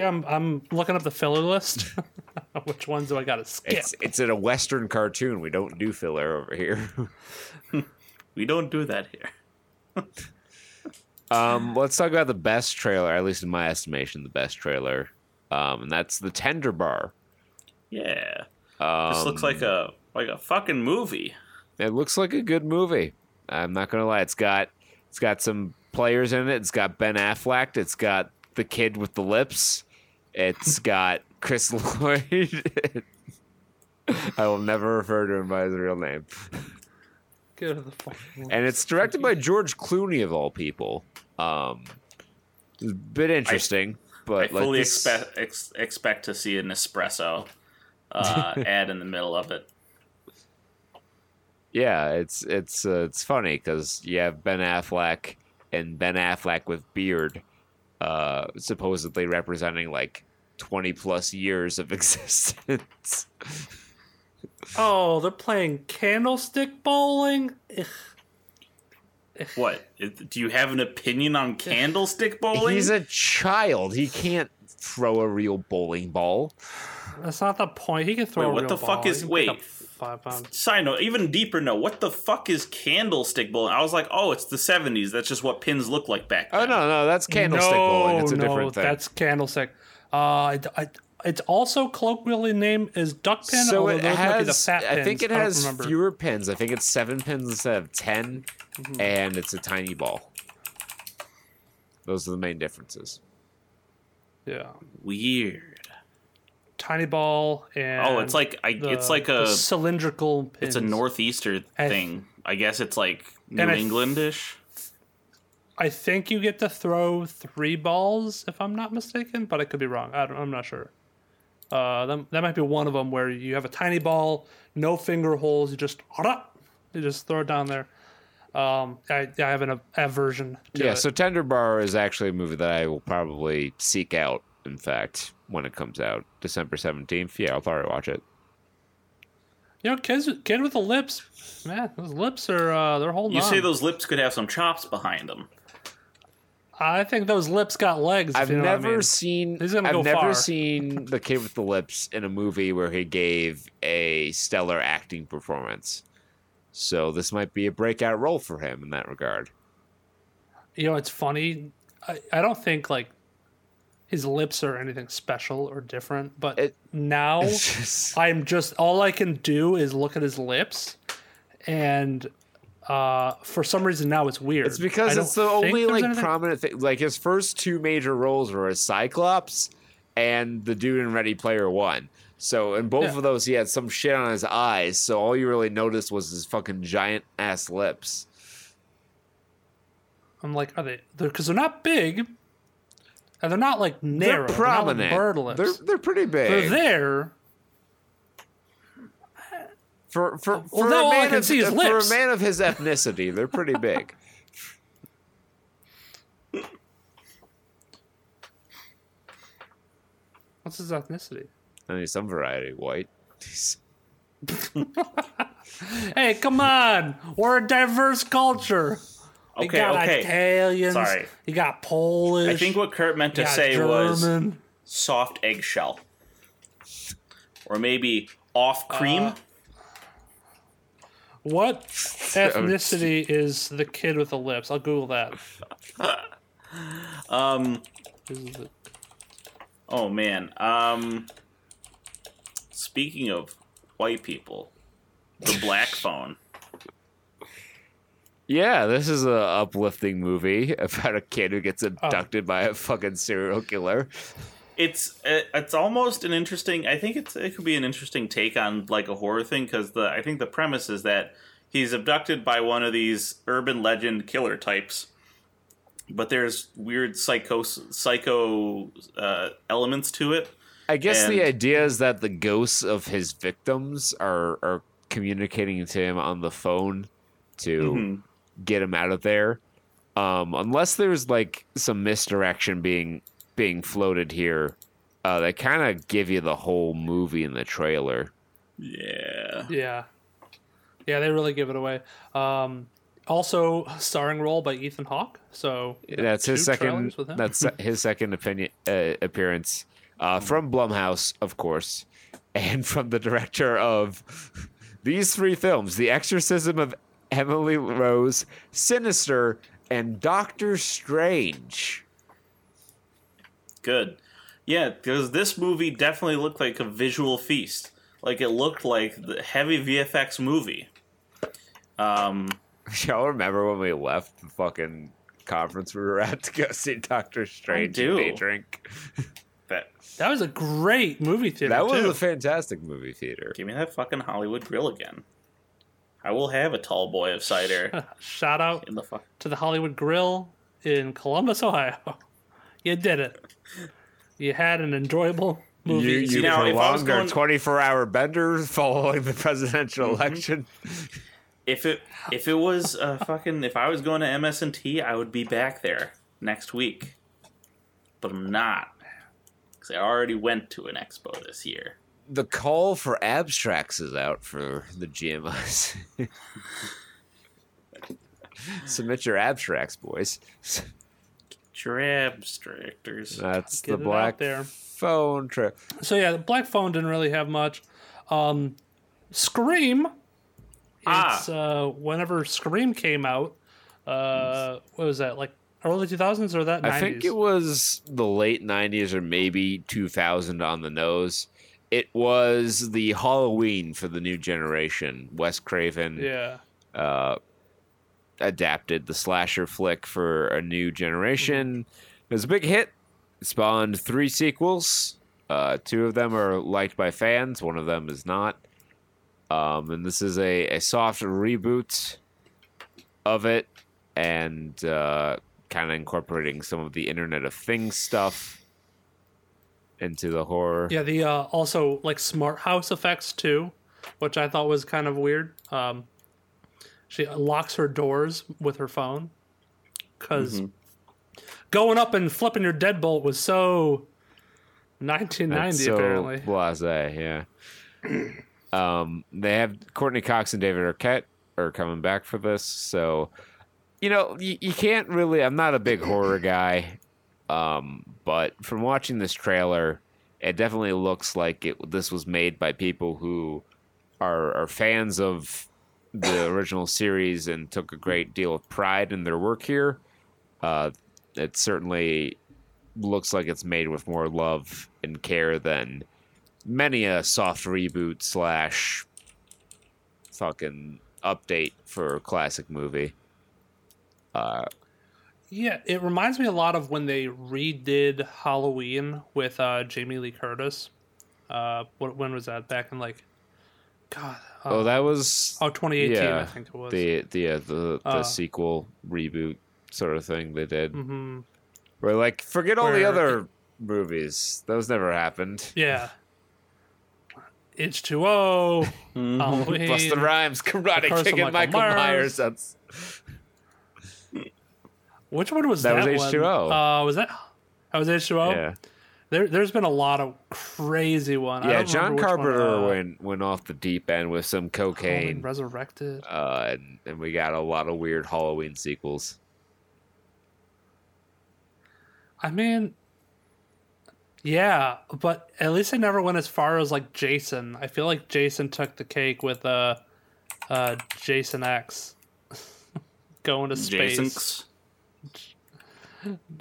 I'm, I'm looking up the filler list. (laughs) Which ones do I got to skip? It's it's in a Western cartoon. We don't do filler over here. (laughs) We don't do that here. Um, let's talk about the best trailer, at least in my estimation, the best trailer. Um, and that's the Tender Bar. Yeah. Um, This looks like a like a fucking movie. It looks like a good movie. I'm not gonna lie. It's got it's got some players in it. It's got Ben Affleck. It's got the kid with the lips. It's (laughs) got Chris Lloyd. (laughs) I will never refer to him by his real name. (laughs) Get out the fucking And it's directed by (laughs) George Clooney of all people. Um, it's a bit interesting, I but like fully this- expect ex- expect to see an espresso uh, (laughs) ad in the middle of it. yeah, it's it's uh, it's funny because you have Ben Affleck and Ben Affleck with beard, uh, supposedly representing like twenty plus years of (laughs) existence. Oh, they're playing candlestick bowling. Ugh. What? Do you have an opinion on candlestick bowling? He's a child. He can't throw a real bowling ball. That's not the point. He can throw. Wait, a what real the fuck ball. is- He can pick wait. up Five pounds. Side note, even deeper note, what the fuck is candlestick bowling? I was like, oh, it's the 70s. That's just what pins look like back then. Oh no, no, that's candlestick bowling. It's a no, different thing. That's candlestick. Uh, I, I, it's also colloquially named as duck pin. so although it those might be the has. fat I think it has fewer pins. I think it's seven pins instead of 10 Mm-hmm. and it's a tiny ball. Those are the main differences. Yeah, Weird. tiny ball and Oh, it's like I, the- it's like a cylindrical. Pins. it's a northeaster I- thing. I guess it's like New Englandish. I think you get to throw three balls, if I'm not mistaken, but I could be wrong. I don't, I'm not sure. Uh, that, that might be one of them where you have a tiny ball, no finger holes. You just you just throw it down there. Um, I, I have an aversion to yeah, it. so Tender Bar is actually a movie that I will probably seek out, in fact, when it comes out December 17th. Yeah, I'll probably watch it. you know, kids, kid with the lips, man, those lips are uh, they're holding You on. say those lips could have some chops behind them. I think those lips got legs. I've you know what I never mean. seen He's gonna I've go never far. seen the kid with the lips in a movie where he gave a stellar acting performance. So this might be a breakout role for him in that regard. you know, it's funny. I, I don't think like his lips are anything special or different, but It- now (laughs) just- I'm just all I can do is look at his lips, and uh, for some reason now it's weird. It's because it's the only like anything- prominent thing. Like his first two major roles were as Cyclops and the dude in Ready Player One. So in both Yeah. of those, he had some shit on his eyes. So all you really noticed was his fucking giant ass lips. I'm like, are they? They're because they're not big, and they're not like narrow. they're They're not like prominent. bird lips. They're they're pretty big. They're there. For for, Well, for now a all I man can of, see is for a man of his ethnicity, they're pretty big. (laughs) What's his ethnicity? I mean, some variety white. (laughs) Hey, come on! We're a diverse culture. You Okay, got okay. Italians. Sorry. You got Polish. I think what Kurt meant to you got say was soft eggshell, or maybe off cream. Uh, What (laughs) ethnicity is the kid with the lips? I'll Google that. (laughs) um. Is it- Oh man. Um. Speaking of white people, the black (laughs) phone. Yeah, this is a uplifting movie about a kid who Oh. gets abducted by a fucking serial killer. It's it's almost an interesting. I think it's it could be an interesting take on like a horror thing because the I think the premise is that he's abducted by one of these urban legend killer types, but there's weird psycho psycho uh, elements to it. I guess the idea is that the ghosts of his victims are are communicating to him on the phone to Mhm. get him out of there. Um, unless there's like some misdirection being being floated here, uh, they kind of give you the whole movie in the trailer. Yeah. Yeah, yeah, they really give it away. Um, also, starring role by Ethan Hawke. So That's his two second. trailers with him. That's his second opinion uh, appearance uh, from Blumhouse, of course, (laughs) and from the director of these three films: The Exorcism of Emily Rose, Sinister, and Doctor Strange. Good. Yeah, because this movie definitely looked like a visual feast. Like it looked like the heavy VFX movie. Um, (laughs) Y'all remember when we left the fucking conference we were at to go see Doctor Strange do. and day drink? (laughs) that that was a great movie theater. That was too. a fantastic movie theater. give me that fucking Hollywood grill again. I will have a tall boy of cider (laughs) Shout out in the fuck. to the Hollywood Grill in Columbus, Ohio. You did it. You had an enjoyable movie. You, you See, now, if I prolonged our 24 hour bender following the presidential Mm-hmm. election. If it if it was uh, fucking if I was going to MS&T, I would be back there next week. But I'm not. Cuz I already went to an expo this year. The call for abstracts is out for the GMIs. (laughs) Submit your abstracts, boys. (laughs) Your abstractors. That's Get the black there. phone trip. So yeah, the Black Phone didn't really have much. Um, Scream. Ah. It's uh, whenever Scream came out. Uh, what was that like? Early two thousands or that? 90s? I think it was the late 90s or maybe 2000 on the nose. It was the Halloween for the new generation. Wes Craven Yeah. uh, adapted the slasher flick for a new generation. It was a big hit. It spawned three sequels. Uh, two of them are liked by fans. One of them is not. Um, and this is a, a soft reboot of it, and uh, kind of incorporating some of the Internet of Things stuff into the horror. Yeah. The uh, also like smart house effects too, which I thought was kind of weird. Um, she locks her doors with her phone because going up and flipping your deadbolt was so 1990 That's so apparently. blase, yeah. (clears throat) um, they have Courteney Cox and David Arquette are coming back for this, so you know you, you can't really. I'm not a big horror guy, um, but from watching this trailer, it definitely looks like it. This was made by people who are are fans of the original series and took a great deal of pride in their work here. Uh, it certainly looks like it's made with more love and care than many a soft reboot slash fucking update for a classic movie. Uh, Yeah, it reminds me a lot of when they redid Halloween with uh, Jamie Lee Curtis. Uh, when was that? Back in like, God. Uh, oh, that was oh, 2018, yeah, I think it was. the the uh, the, the Uh, sequel reboot sort of thing they did. Mm-hmm. Where like forget all the other movies; those never happened. (laughs) Yeah. It's 2 Mm-hmm. Halloween. Rhymes, karate Curse of kicking Michael Michael, Myers. Myers. That's Which one was That that? was? H2O. Uh, was that? That was H2O? yeah, There, there's been a lot of crazy one. I yeah. don't John remember which one, Carpenter uh, went went off the deep end with some Halloween cocaine, Resurrected. uh, and, and we got a lot of weird Halloween sequels. I mean, yeah, but at least they never went as far as like Jason. I feel like Jason took the cake with uh, uh, Jason X (laughs) going to space. Jason's.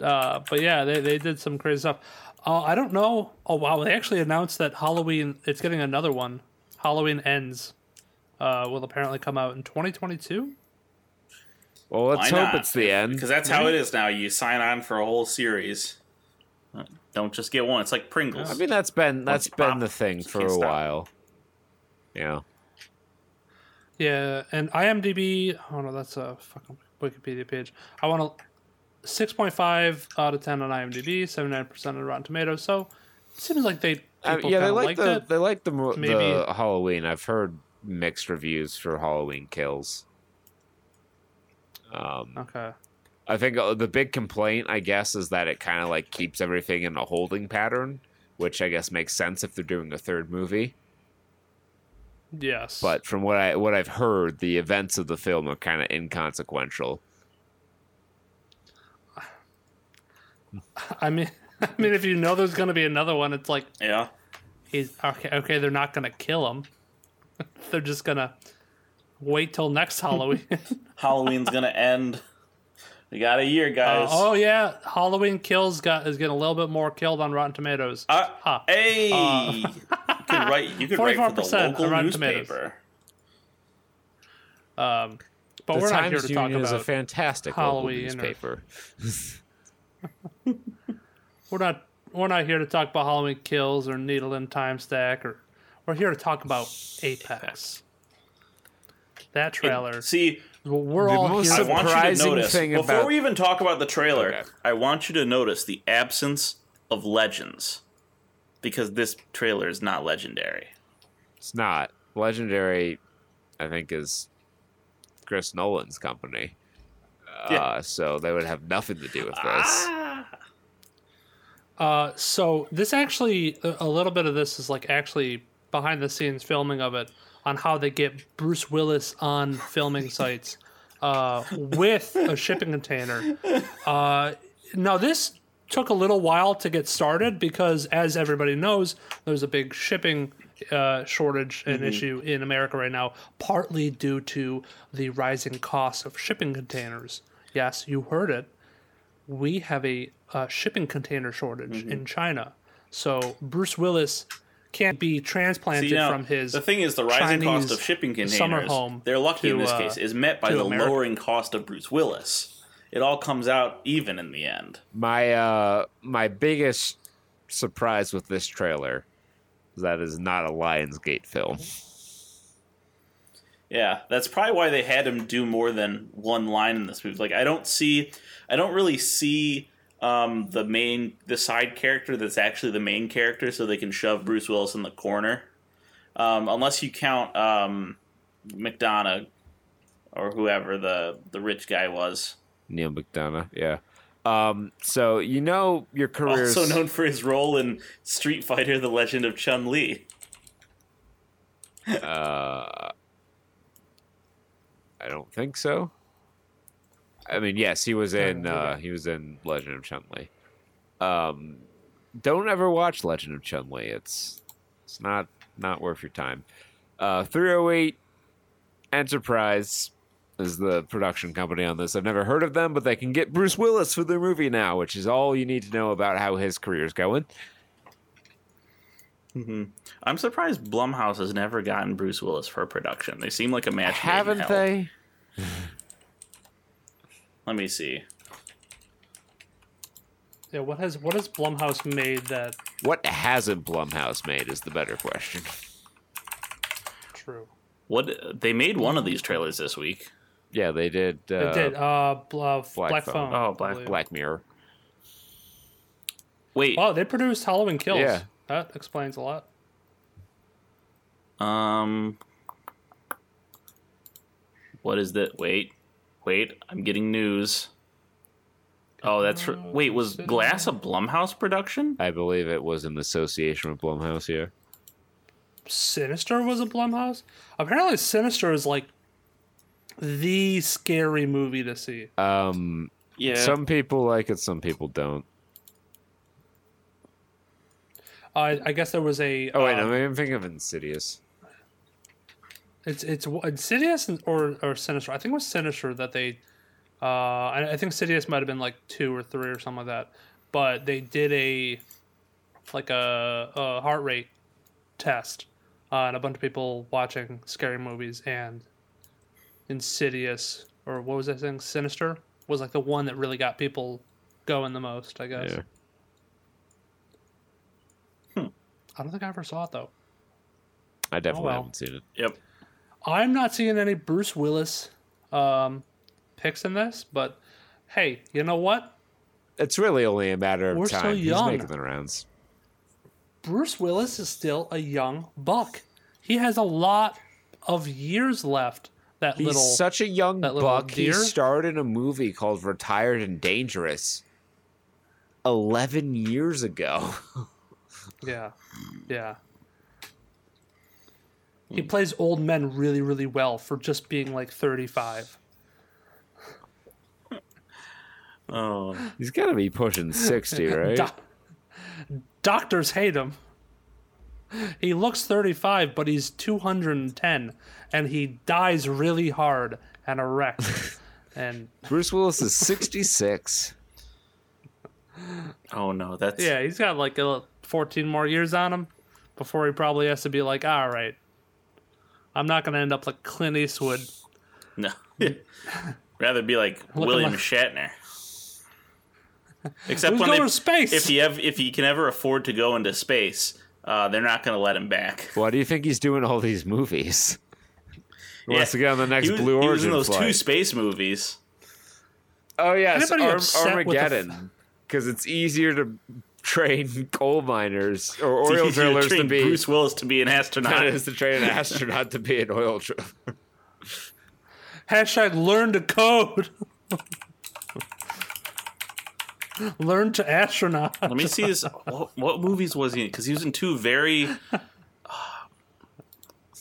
Uh, but yeah, they, they did some crazy stuff. Uh, I don't know. Oh wow, they actually announced that Halloween. It's getting another one. Halloween ends. Uh, will apparently come out in 2022. Well, let's Why hope not? it's the end. Because that's how it is now. You sign on for a whole series. Uh, Don't just get one. It's like Pringles. I mean, that's been that's you been pop, the thing for can't a stop. while. Yeah. Yeah, and IMDb. Oh no, that's a fucking Wikipedia page. I want to. 6.5 out of 10 on IMDb, 79% on Rotten Tomatoes. So it seems like they people Uh, yeah, they like the it. they like the Maybe- the Halloween. I've heard mixed reviews for Halloween Kills. Um, Okay. I think uh, the big complaint, I guess, is that it kind of like keeps everything in a holding pattern, which I guess makes sense if they're doing a third movie. Yes. But from what I what I've heard, the events of the film are kind of inconsequential. (laughs) I mean, (laughs) I mean, if you know there's going to be another one, it's like yeah. he's okay. Okay, they're not going to kill him. (laughs) they're just going to wait till next Halloween. Halloween's gonna end. We got a year, Uh, guys. oh yeah, Halloween kills got is getting a little bit more killed on Rotten Tomatoes. Uh, Huh. Hey, you could write. You could write for the local on Rotten Tomatoes. newspaper. Um, but the we're not here to talk Union is a fantastic Halloween or- newspaper. (laughs) we're not. We're not here to talk about Halloween kills or Needle and Time Stack or. We're here to talk about Apex. That trailer. See, we're The all most here. I want you to surprising notice thing before about- we even talk about the trailer. Okay. I want you to notice the absence of legends because this trailer is not legendary. It's not legendary. I think is Chris Nolan's company. Uh, so they would have nothing to do with this. Ah, Uh, so this actually, a little bit of this is like actually behind the scenes filming of it on how they get Bruce Willis on filming (laughs) sites uh, with a shipping container. Uh, now this took a little while to get started because, as everybody knows, there's a big shipping uh, shortage and issue in America right now, partly due to the rising cost of shipping containers. Yes, you heard it we have a uh, shipping container shortage Mm-hmm. in China. So Bruce Willis can't be transplanted See, now, from his. the thing is, the rising cost Chinese of shipping containers, summer home they're lucky in this uh, case, is met by the America. lowering cost of Bruce Willis. It all comes out even in the end. My uh, my biggest surprise with this trailer is that it is not a Lionsgate film. Yeah, that's probably why they had him do more than one line in this movie. Like, I don't see, I don't really see um, the main, the side character that's actually the main character, so they can shove Bruce Willis in the corner, um, unless you count um, McDonough or whoever the the rich guy was, Neal McDonough, yeah. Um, so you know your career also known for his role in Street Fighter: The Legend of Chun Li. Uh, I don't think so. I mean, yes, he was in. Uh, he was in Legend of Chun Li. Um, don't ever watch Legend of Chun Li. It's it's not not worth your time. Uh, 308 Enterprise is the production company on this. I've never heard of them, but they can get Bruce Willis for their movie now, which is all you need to know about how his career's going. I'm surprised Blumhouse has never gotten Bruce Willis for a production. They seem like a match. Haven't they? Let me see. Yeah, what has what has Blumhouse made that What hasn't Blumhouse made is the better question. true? What they made one of these trailers this week. Yeah, they did. Uh, It did. Uh, bl- uh, Black, Phone. Phone. Oh, Black- Black Mirror. Wait, Oh, they produced Halloween Kills. Yeah. That explains a lot. um, what is that? Wait, wait, I'm getting news. Oh, that's for, wait. Was Glass a Blumhouse production? I believe it was in association with Blumhouse. Yeah. Sinister was a Blumhouse. Apparently, Sinister is like the scary movie to see. Um, Yeah. some people like it, some people don't. I I guess there was a. Oh wait, uh, no, maybe I'm thinking of Insidious. It's it's Insidious or or Sinister. I think it was Sinister that they. Uh, I, I think Insidious might have been like two or three or something like that, but they did a like a, a heart rate test on a bunch of people watching scary movies, and Insidious or what was that thing? Sinister was like the one that really got people going the most. I guess. Yeah. I don't think I ever saw it though. I definitely well. haven't seen it. Yep. I'm not seeing any Bruce Willis um, picks in this, but hey, you know what? It's really only a matter of We're so time. He's making the rounds. Bruce Willis is still a young buck. He has a lot of years left. That He's little such a young buck. He starred in a movie called Retired and Dangerous 11 years ago. (laughs) yeah, yeah. He hmm. plays old men really, really well for just being like 35. Oh, He's got to be pushing 60, (laughs) right? Doc- doctors hate him. He looks 35, but he's 210, and he dies really hard and erect. (laughs) and Bruce Willis is 66. oh no, that's yeah, he's got like a 14 more years on him before he probably has to be like, all right, I'm not going to end up like Clint Eastwood. no. (laughs) Rather be like at William my- Shatner. (laughs) Except Who's when going they, to space? if he ever if he can ever afford to go into space, uh, they're not going to let him back. Why do you think he's doing all these movies? He wants to get on the next He was, Blue he was Origin in those two space movies. oh, yes. Anybody Arm- upset with f- Armageddon. Because it's easier to train (laughs) coal miners or (laughs) oil easier (laughs) to drillers to train be Bruce Willis to be an than it astronaut. is to train an astronaut to be an oil driller. Hashtag learn to code. learn to astronaut. Let me see this. What, what movies was he in? Because he was in two very. (sighs)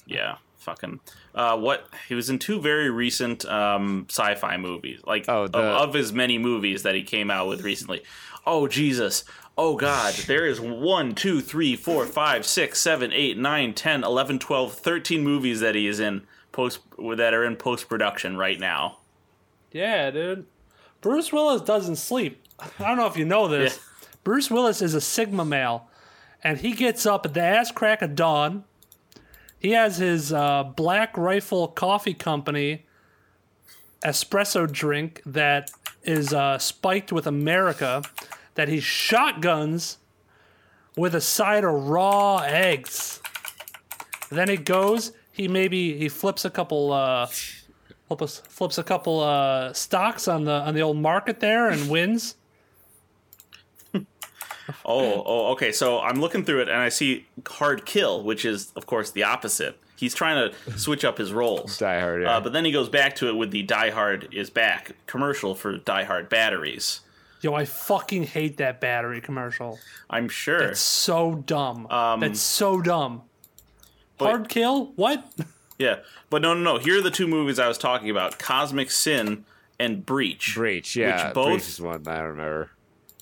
yeah, fucking. Uh, what he was in two very recent um, sci-fi movies, like Oh, of, of his many movies that he came out with recently. Oh Jesus! Oh God! There is one, two, three, four, five, six, seven, eight, nine, ten, eleven, twelve, thirteen movies that he is in post that are in post production right now. Yeah, dude. Bruce Willis doesn't sleep. I don't know if you know this. Yeah. Bruce Willis is a Sigma male, and he gets up at the ass crack of dawn. He has his uh, Black Rifle Coffee Company espresso drink that is uh, spiked with America, that he shotguns with a side of raw eggs. Then he goes. He maybe he flips a couple. Uh, flips, flips a couple uh, stocks on the on the old market there and wins. (laughs) Oh, oh, okay. So I'm looking through it and I see Hard Kill, which is, of course, the opposite. He's trying to switch up his roles. Die Hard, yeah. Uh, but then he goes back to it with the Die Hard is back commercial for Die Hard batteries. Yo, I fucking hate that battery commercial. I'm sure. It's so dumb. Um, That's so dumb. but- Hard kill? What? (laughs) Yeah. But no, no, no. Here are the two movies I was talking about Cosmic Sin and Breach. Breach, yeah. Which both- Breach is one I remember.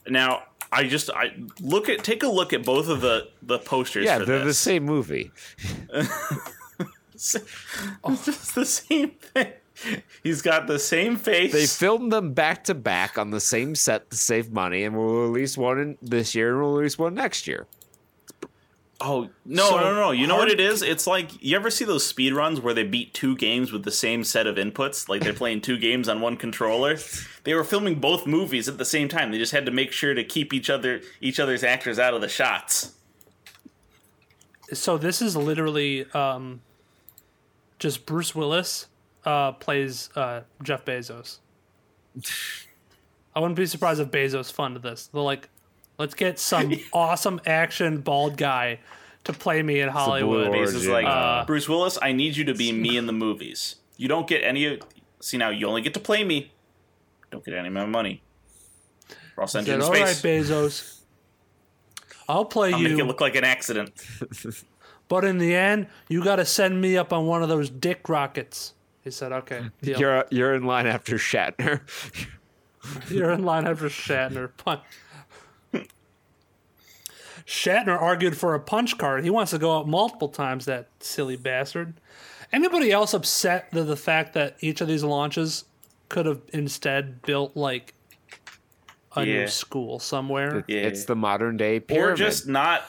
Now, I just I look at take a look at both of the the posters Yeah, for they're the same movie. (laughs) (laughs) It's just the same thing. He's got the same face. They filmed them back to back on the same set to save money, and we'll release one in this year and we'll release one next year. Oh no, So, no, no! You know what it is? It's like you ever see those speed runs where they beat two games with the same set of inputs, like they're playing two games on one controller. They were filming both movies at the same time. They just had to make sure to keep each other each other's actors out of the shots. So this is literally um, just Bruce Willis uh, plays uh, Jeff Bezos. I wouldn't be surprised if Bezos funded this. They're like, let's get some (laughs) awesome action bald guy to play me in Hollywood. Blue It's like Uh, Bruce Willis, I need you to be (laughs) me in the movies. You don't get any of. See now, you only get to play me. Don't get any of my money. Or I'll send you Said, into All right. Bezos. (laughs) I'll play I'll you, make it look like an accident. but in the end, you got to send me up on one of those dick rockets. He said, "Okay, deal. You're you're in line after Shatner. (laughs) You're in line after Shatner. Punch. Shatner argued for a punch card. He wants to go out multiple times, that silly bastard. Anybody else upset that the fact that each of these launches could have instead built like a Yeah. new school somewhere? Yeah. It's the modern day pyramid. or just not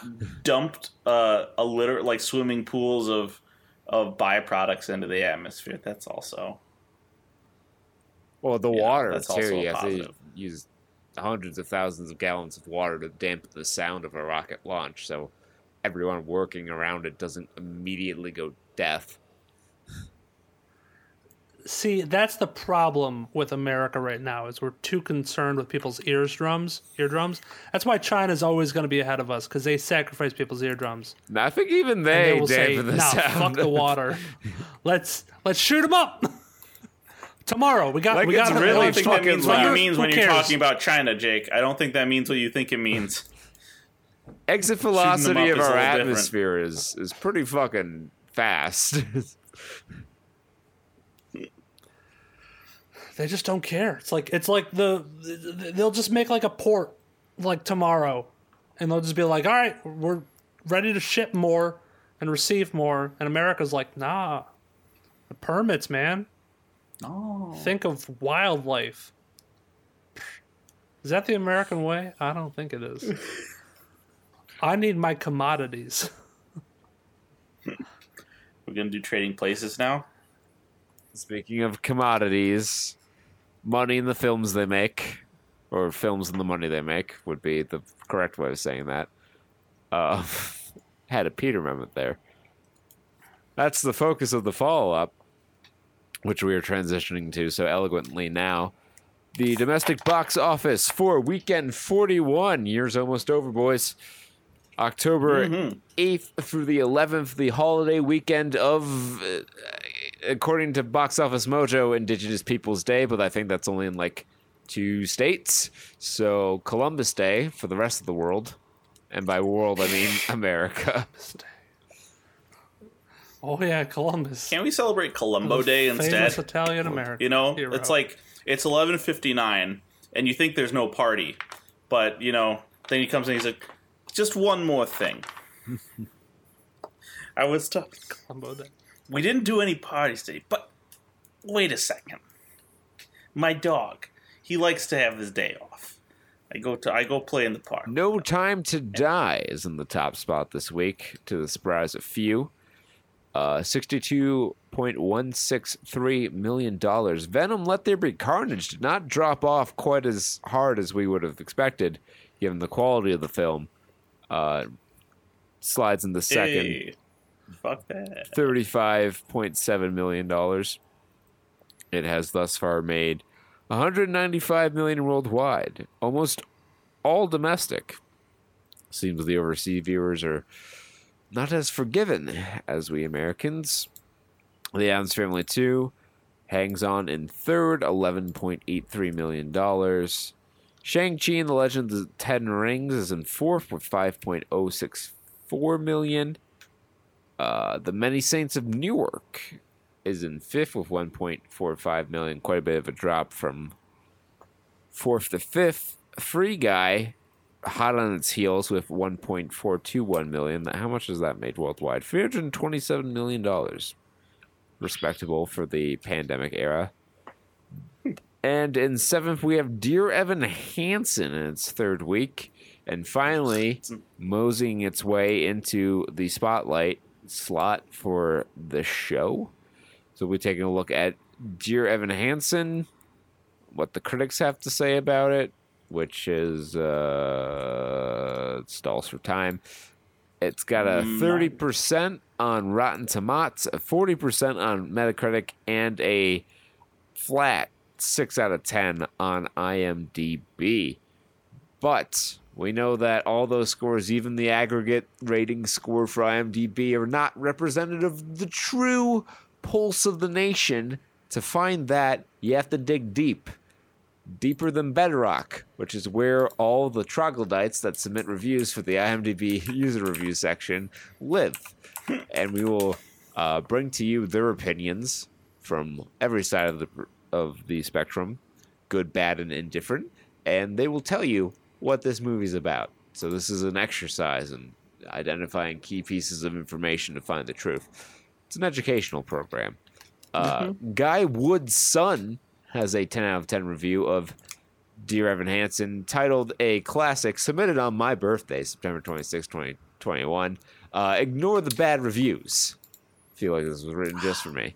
dumped uh, a litter like swimming pools of of byproducts into the atmosphere. That's also well, the Yeah, water that's too. You have to positive. use hundreds of thousands of gallons of water to dampen the sound of a rocket launch, so everyone working around it doesn't immediately go deaf. See, that's the problem with America right now is we're too concerned with people's eardrums. Eardrums. That's why China's always going to be ahead of us because they sacrifice people's eardrums. And I think even And they, they will say, dampen the "Nah, fuck the water. let's let's shoot them up (laughs) tomorrow. We got Like we it's got. I really don't launch think that fucking means what loud. you means Who when you're talking about China, Jake. I don't think that means what you think it means. Exit them velocity of our little different. atmosphere is is pretty fucking fast. (laughs) They just don't care. It's like it's like the they'll just make like a port like tomorrow, and they'll just be like, all right, we're ready to ship more and receive more, and America's like, nah, the permits, man. Oh. Think of wildlife. Is that the American way? I don't think it is. (laughs) I need my commodities. (laughs) We're gonna do trading places now. Speaking of commodities, money in the films they make, or films in the money they make would be the correct way of saying that. Uh, (laughs) had a Peter moment there. That's the focus of the follow up, which we are transitioning to so eloquently now. The domestic box office for weekend 41. Years almost over, boys. October 8th through the 11th, the holiday weekend of, uh, according to Box Office Mojo, Indigenous Peoples Day, but I think that's only in like two states. So Columbus Day for the rest of the world. And by world, I mean (laughs) America. Oh yeah, Columbus. Can't we celebrate Columbo Day instead? Famous? Italian American. You know, hero. it's like it's eleven fifty nine, and you think there's no party, but you know, then he comes and He's like, just one more thing. (laughs) I was talking. Columbo Day. We didn't do any parties today, but wait a second. My dog, he likes to have his day off. I go to I go play in the park. No Time to Die is in the top spot this week, to the surprise of few. Uh, $62.163 million. Venom Let There Be Carnage did not drop off quite as hard as we would have expected, given the quality of the film. Uh, slides in the second. Hey, fuck that. $35.7 million. It has thus far made 195 million worldwide, almost all domestic. Seems the overseas viewers are not as forgiven as we Americans. The Addams Family 2 hangs on in third, $11.83 million. Shang-Chi and the Legend of the Ten Rings is in fourth with 5.064 million. Uh, the Many Saints of Newark is in fifth with 1.45 million. Quite a bit of a drop from fourth to fifth. Free Guy, hot on its heels with 1.421 million. How much has that made worldwide? 327 million dollars. respectable for the pandemic era. And in seventh, we have Dear Evan Hansen in its third week. And finally, moseying its way into the spotlight slot for the show. So we're taking a look at Dear Evan Hansen, what the critics have to say about it, which is uh, stalls for time. It's got a thirty percent on Rotten Tomatoes, a forty percent on Metacritic, and a flat six out of ten on IMDb. But we know that all those scores, even the aggregate rating score for IMDb, are not representative of the true pulse of the nation. To find that, you have to dig deep. Deeper than bedrock, which is where all the troglodytes that submit reviews for the IMDb (laughs) user review section live. And we will uh, bring to you their opinions from every side of the of the spectrum, good, bad, and indifferent, and they will tell you what this movie's about. So this is an exercise in identifying key pieces of information to find the truth. It's an educational program. Uh, Guy Wood's son has a 10 out of 10 review of Dear Evan Hansen titled A Classic, submitted on my birthday, September 26, 2021. Uh, ignore the bad reviews. I feel like this was written just for me.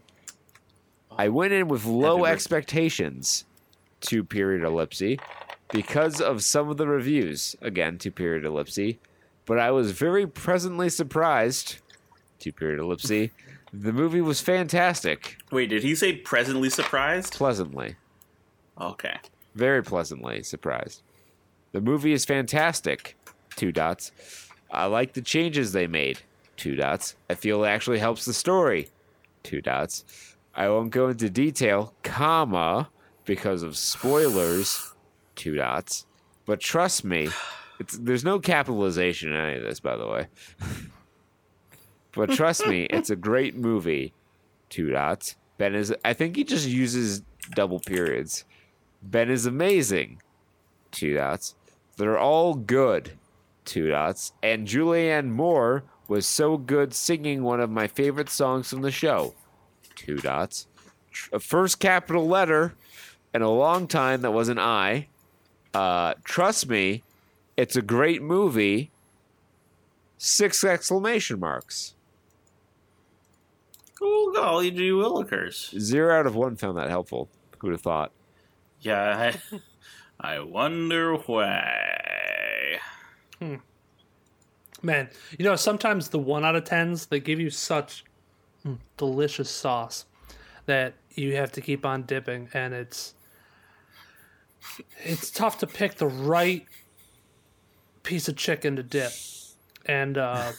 I went in with low expectations to period ellipsy because of some of the reviews. Again, to period ellipsy. But I was very pleasantly surprised, to period ellipsy. (laughs) The movie was fantastic. Wait, did he say presently surprised? Pleasantly. Okay. very pleasantly surprised. The movie is fantastic. Two dots. I like the changes they made. Two dots. I feel it actually helps the story. Two dots. I won't go into detail, comma, because of spoilers. Two dots. But trust me, it's there's no capitalization in any of this, by the way. (laughs) but trust me, it's a great movie. Two dots. Ben is. I think he just uses double periods. Ben is amazing. Two dots. They're all good. Two dots. And Julianne Moore was so good singing one of my favorite songs from the show. Two dots. A First capital letter in a long time that was an I. Uh, trust me, it's a great movie. Six exclamation marks. Cool golly gee willikers. Zero out of one found that helpful. Who'd have thought? Yeah, I, (laughs) I wonder why. Man, you know, sometimes the one out of tens they give you such mm, delicious sauce that you have to keep on dipping, and it's it's tough to pick the right piece of chicken to dip, and uh,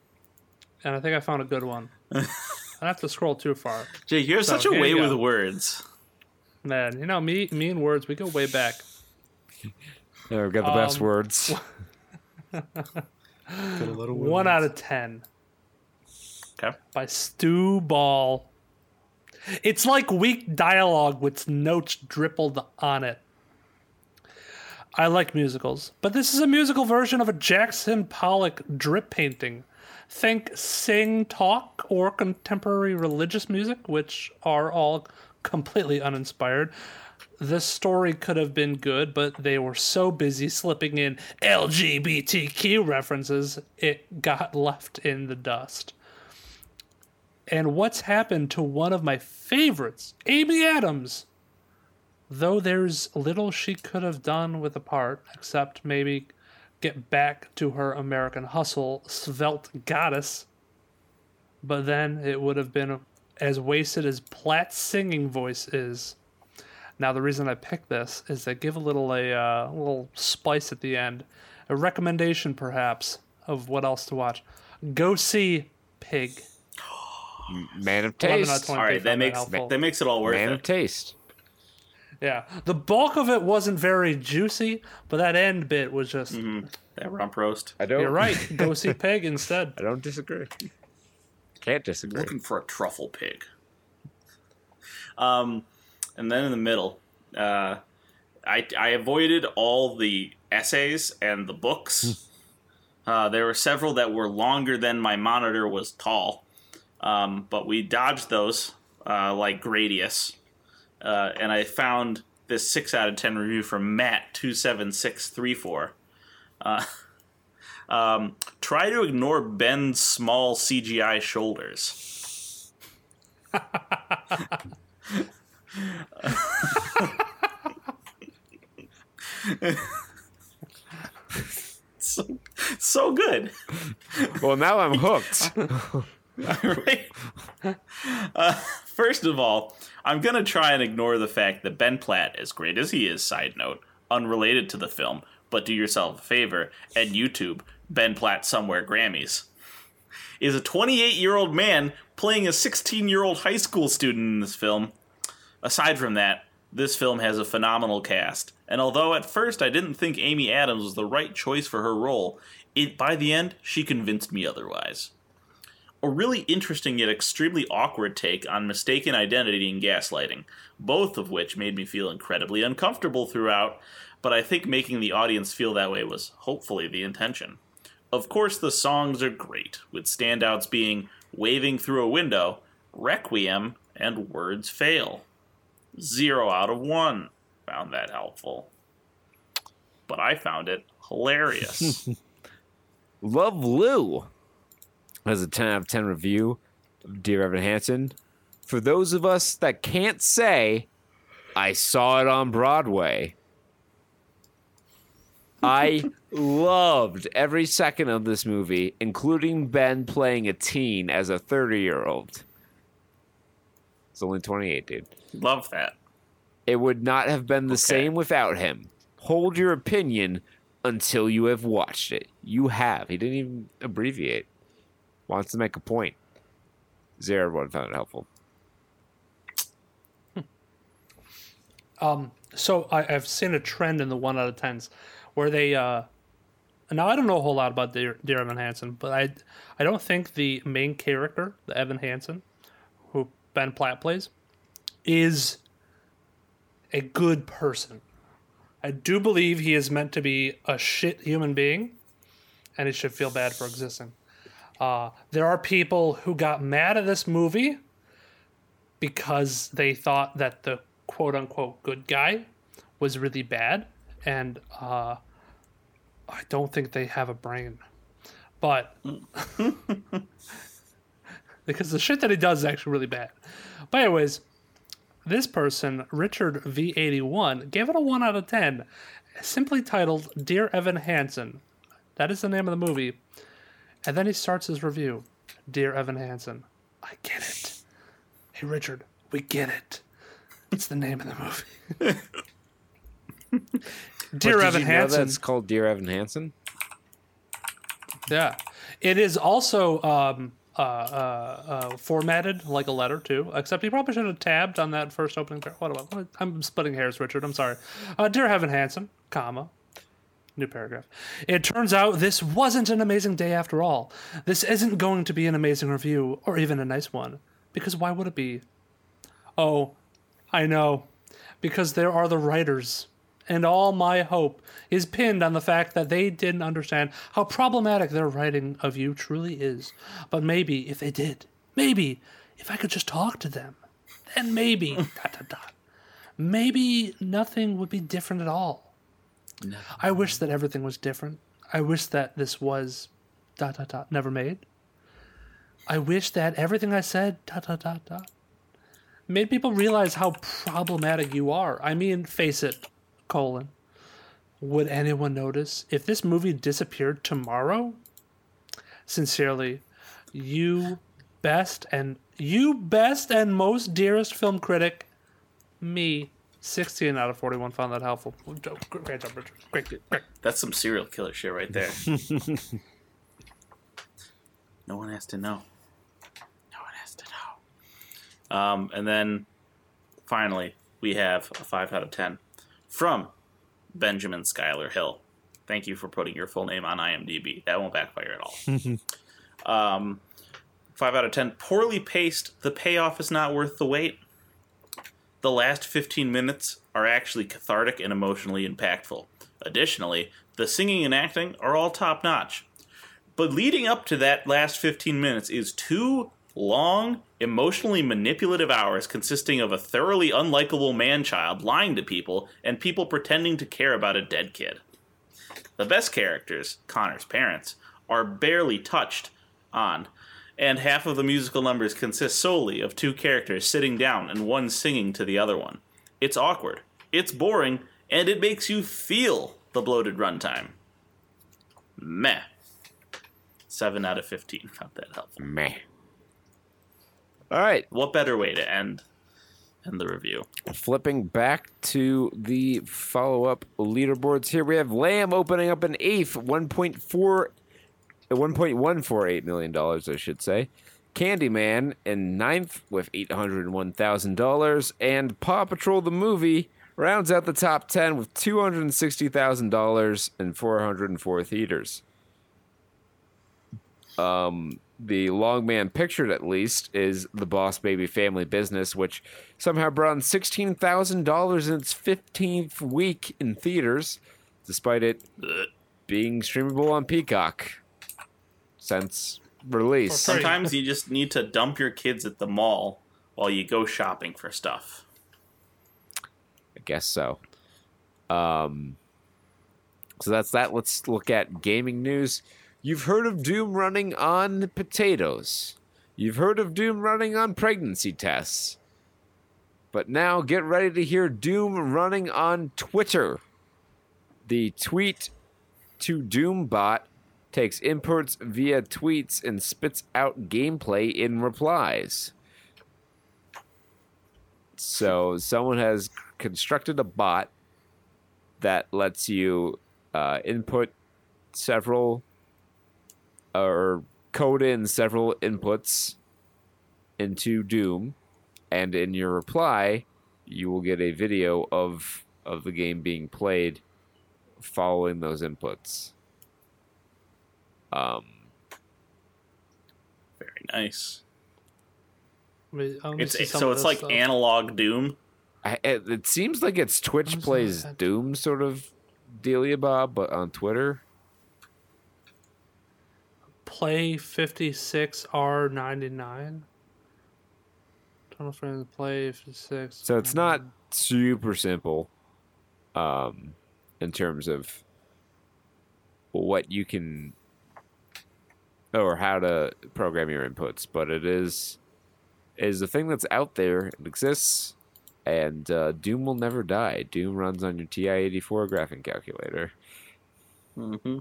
(laughs) and I think I found a good one. I have to scroll too far, Jake, you have So, such a way with words. man. You know, me, me and words, we go way back. Yeah, we've got the best Um, words. (laughs) One out of ten. Okay. by Stu Ball. It's like weak dialogue with notes drippled on it. I like musicals, but this is a musical version of a Jackson Pollock drip painting. Think sing, talk, or contemporary religious music, which are all completely uninspired. This story could have been good, but they were so busy slipping in LGBTQ references, it got left in the dust. And what's happened to one of my favorites, Amy Adams? Though there's little she could have done with the part, except maybe get back to her American Hustle svelte goddess. But then it would have been as wasted as Platt's singing voice is. Now the reason I picked this is they give a little a uh, little spice at the end, a recommendation perhaps of what else to watch. Go see Pig. Man of 11 out of taste. 20 All right, that makes helpful. that makes it all worth Man it. of taste. Yeah, the bulk of it wasn't very juicy, but that end bit was just. That rump roast. I don't. You're right. Go see (laughs) Pig instead. I don't disagree. Can't disagree. looking for a truffle pig. Um, and then in the middle, uh, I I avoided all the essays and the books. uh, there were several that were longer than my monitor was tall, Um, but we dodged those uh, like Gradius. Uh, and I found this 6 out of 10 review from Matt27634. Uh, (laughs) um, try to ignore Ben's small CGI shoulders. (laughs) so, so good. Well, now I'm hooked. (laughs) (laughs) Uh, first of all, I'm gonna try and ignore the fact that Ben Platt, as great as he is, side note, unrelated to the film, but do yourself a favor and YouTube Ben Platt somewhere Grammys, is a 28 year old man playing a 16 year old high school student in this film. Aside from that, this film has a phenomenal cast, and although at first I didn't think Amy Adams was the right choice for her role, it by the end she convinced me otherwise a really interesting yet extremely awkward take on mistaken identity and gaslighting, both of which made me feel incredibly uncomfortable throughout, but I think making the audience feel that way was hopefully the intention. Of course, the songs are great, with standouts being Waving Through a Window, Requiem, and Words Fail. Zero out of one found that helpful. But I found it hilarious. (laughs) Love Lou has a 10 out of 10 review of Dear Evan Hansen. For those of us that can't say, I saw it on Broadway. (laughs) I loved every second of this movie, including Ben playing a teen as a 30 year old. It's only 28, dude. Love that. It would not have been the Okay. same without him. Hold your opinion until you have watched it. You have. He didn't even abbreviate. Wants to make a point. Zero everyone found it helpful. Um, so I, I've seen a trend in the one out of tens where they. Uh, now I don't know a whole lot about Dear, Dear Evan Hansen, but I I don't think the main character, the Evan Hansen, who Ben Platt plays, is a good person. I do believe he is meant to be a shit human being, and he should feel bad for existing. Uh, there are people who got mad at this movie because they thought that the quote unquote good guy was really bad, and uh, I don't think they have a brain. But (laughs) because the shit that he does is actually really bad. But anyways, this person, Richard V81, gave it a 1 out of 10, simply titled Dear Evan Hansen. That is the name of the movie. And then he starts his review Dear Evan Hansen, I get it. Hey, Richard, we get it. It's the name of the movie. (laughs) Dear Evan you Hansen. that's called Dear Evan Hansen? Yeah, it is also um, uh, uh, uh, formatted like a letter too. Except he probably should have tabbed on that first opening. What about? what- I'm splitting hairs, Richard. I'm sorry. Uh, Dear Evan Hansen, comma. New paragraph. It turns out this wasn't an amazing day after all. This isn't going to be an amazing review or even a nice one. Because why would it be? Oh, I know. Because there are the writers. And all my hope is pinned on the fact that they didn't understand how problematic their writing of you truly is. But maybe if they did, maybe if I could just talk to them, then maybe, (laughs) dot, dot, dot, maybe nothing would be different at all. I wish that everything was different. I wish that this was dot dot dot never made. I wish that everything I said dot dot dot dot made people realize how problematic you are. I mean, face it, colon. Would anyone notice if this movie disappeared tomorrow? Sincerely, you best and you best and most dearest film critic, me. 16 out of 41 found that helpful. Great job, Richard. Great, great. That's some serial killer shit right there. (laughs) no one has to know. No one has to know. Um, and then finally, we have a 5 out of 10 from Benjamin Schuyler Hill. Thank you for putting your full name on IMDb. That won't backfire at all. (laughs) um, 5 out of 10. Poorly paced. The payoff is not worth the wait. The last 15 minutes are actually cathartic and emotionally impactful. Additionally, the singing and acting are all top notch. But leading up to that last 15 minutes is two long, emotionally manipulative hours consisting of a thoroughly unlikable man child lying to people and people pretending to care about a dead kid. The best characters, Connor's parents, are barely touched on, and half of the musical numbers consist solely of two characters sitting down and one singing to the other one. It's awkward, it's boring, and it makes you feel the bloated runtime. Meh. 7 out of 15. Not that helpful. Meh. All right, What better way to end end the review? flipping back to the follow-up leaderboards here, we have Lamb opening up an eighth, 1.4, uh, 1.148 million dollars, I should say. Candyman in ninth with eight hundred one thousand dollars, and Paw Patrol the movie rounds out the top ten with two hundred sixty thousand dollars and four hundred and four theaters. Um, the long man pictured at least is the Boss Baby Family Business, which somehow brought in sixteen thousand dollars in its fifteenth week in theaters, despite it being streamable on Peacock since release. Sometimes you just need to dump your kids at the mall while you go shopping for stuff. I guess so. Um, so that's that. Let's look at gaming news. You've heard of Doom running on potatoes. You've heard of Doom running on pregnancy tests. But now get ready to hear Doom running on Twitter. The tweet to Doom bot takes inputs via tweets and spits out gameplay in replies. So someone has constructed a bot that lets you uh, input several or code in several inputs into Doom, and in your reply, you will get a video of of the game being played following those inputs. Um, Very nice. I mean, I wanna It's see some so it's like stuff. analog Doom. I, it, it seems like it's Twitch What is plays that? Doom sort of Delia bob, but on Twitter. play 56R99. Total friends play 56. So it's not super simple um, in terms of what you can or how to program your inputs, but it is is the thing that's out there. It exists, and uh, Doom will never die. Doom runs on your TI-84 graphing calculator. Mm-hmm.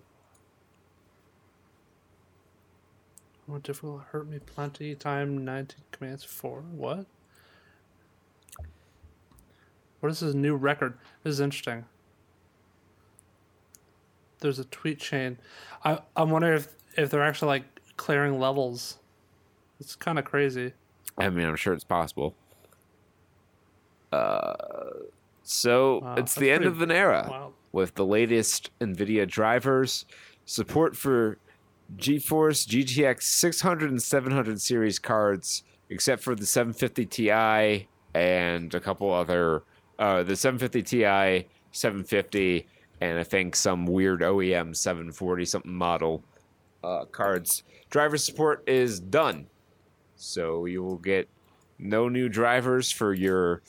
More difficult hurt me plenty. Time 19 commands 4. What? What is this new record? This is interesting. There's a tweet chain. I I wonder if if they're actually like clearing levels. It's kind of crazy. I mean, I'm sure it's possible. Uh, so Wow, it's the end of an era. wild. with the latest NVIDIA drivers, support for GeForce GTX 600 and 700 series cards, except for the 750 Ti and a couple other, uh, the 750 Ti, 750, and I think some weird OEM 740 something model uh, cards. Driver support is done, so you will get no new drivers for your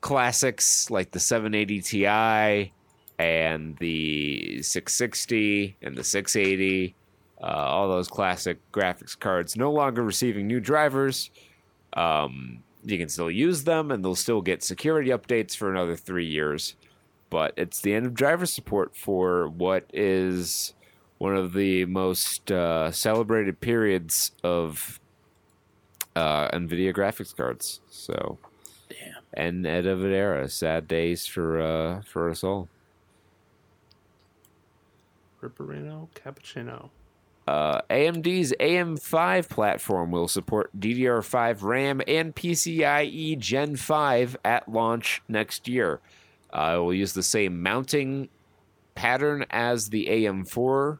classics like the 780 Ti and the 660 and the 680, uh, all those classic graphics cards, no longer receiving new drivers. Um, you can still use them, and they'll still get security updates for another three years. But it's the end of driver support for what is one of the most uh, celebrated periods of uh, NVIDIA graphics cards. So, Damn. and end of an era. Sad days for uh, for us all. Ripperino Cappuccino. Uh, AMD's AM5 platform will support DDR5 RAM and PCIe Gen 5 at launch next year. Uh, it will use the same mounting pattern as the AM4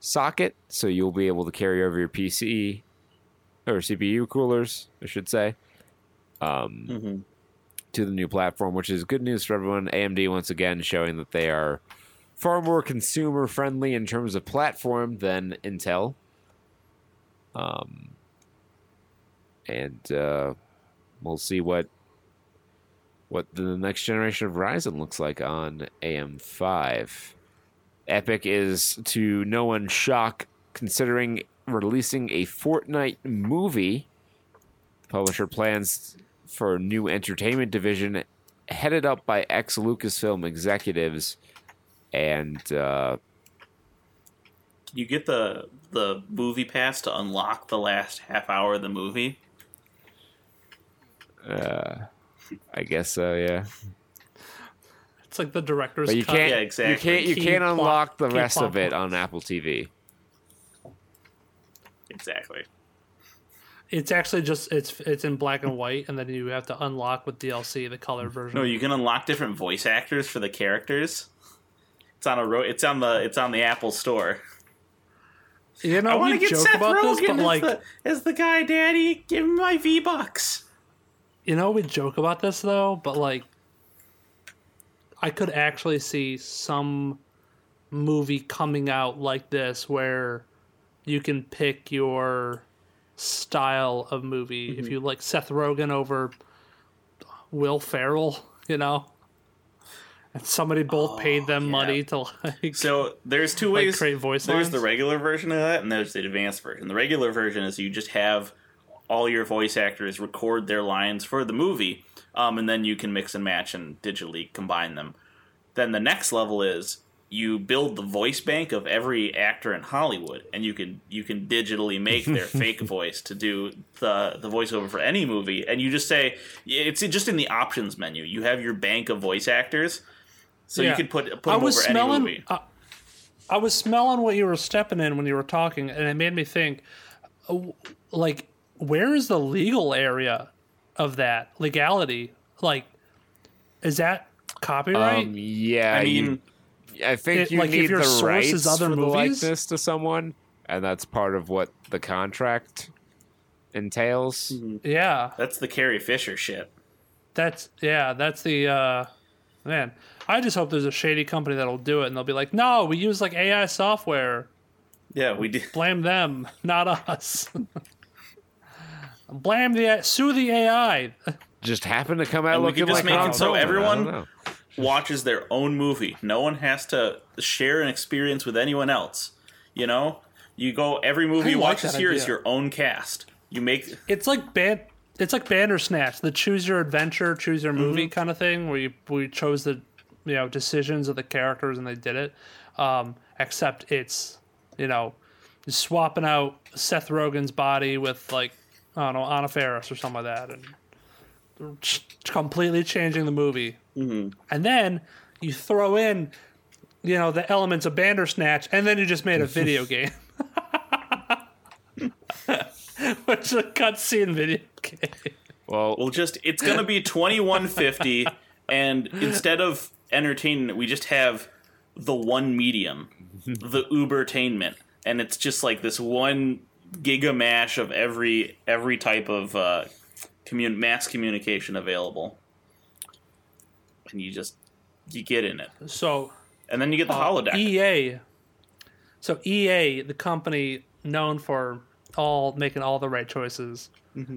socket, so you'll be able to carry over your PC or CPU coolers, I should say, um, Mm-hmm. to the new platform, which is good news for everyone. AMD once again showing that they are far more consumer friendly in terms of platform than Intel. Um, and uh, we'll see what what the next generation of Ryzen looks like on AM5. Epic is to no one's shock considering releasing a Fortnite movie. Publisher plans for a new entertainment division headed up by ex Lucasfilm executives and uh, You get the the movie pass to unlock the last half hour of the movie. Uh, I guess so, yeah. It's like the director's But you cut. can't Yeah, you can't you Key can't plot- unlock the rest of it points. on Apple TV. Exactly. It's actually just it's it's in black and white, and then you have to unlock with DLC the color version. No, you can unlock different voice actors for the characters. It's on a ro- it's on the it's on the Apple Store. You know, I want we to get joke Seth about Rogen this, but as, like, the, as the guy, Daddy. Give me my V bucks. you know, we joke about this though, but like, I could actually see some movie coming out like this where you can pick your style of movie. Mm-hmm. If you like Seth Rogen over Will Ferrell, you know, and somebody both paid them Oh, yeah. money to like. So there's two Like ways. create voice there's lines? the regular version of that, and there's the advanced version. The regular version is you just have all your voice actors record their lines for the movie, um, and then you can mix and match and digitally combine them. Then the next level is you build the voice bank of every actor in Hollywood, and you can you can digitally make their (laughs) fake voice to do the the voiceover for any movie, and you just say it's just in the options menu. You have your bank of voice actors, so you Yeah. could put put I them was over any movie. I, I was smelling what you were stepping in when you were talking, and it made me think, uh, like, where is the legal area of that legality? Like, is that copyright? Um, yeah, I you- mean, I think it- you like, if need your the source rights is other for the movies? likeness to someone, and that's part of what the contract entails. yeah, That's the Carrie Fisher shit. that's yeah, that's the uh, man. I just hope there's a shady company that'll do it, and they'll be like, no, we use like AI software. Yeah, we did. Blame them, (laughs) not us. (laughs) Blame the sue the AI. Just happened to come out And we looking could just like make Han it so everyone- Watches their own movie. No one has to share an experience with anyone else. You know, you go every movie I you like watch this that year is idea. your own cast. You make It's like ban- It's like Bandersnatch, the choose your adventure, choose your movie Mm-hmm. kind of thing, where you we chose the you know decisions of the characters and they did it. Um, except it's you know swapping out Seth Rogen's body with like I don't know Anna Faris or something like that, and completely changing the movie. Mm-hmm. And then you throw in you know the elements of Bandersnatch, and then you just made a video (laughs) game. (laughs) Which is a cutscene video game. Well, well, just it's gonna be twenty one fifty, (laughs) and instead of entertainment, we just have the one medium, the Ubertainment, and it's just like this one giga mash of every every type of uh, commun- mass communication available, and you just you get in it, So and then you get the Uh, holodeck. EA. So EA, the company known for all making all the right choices,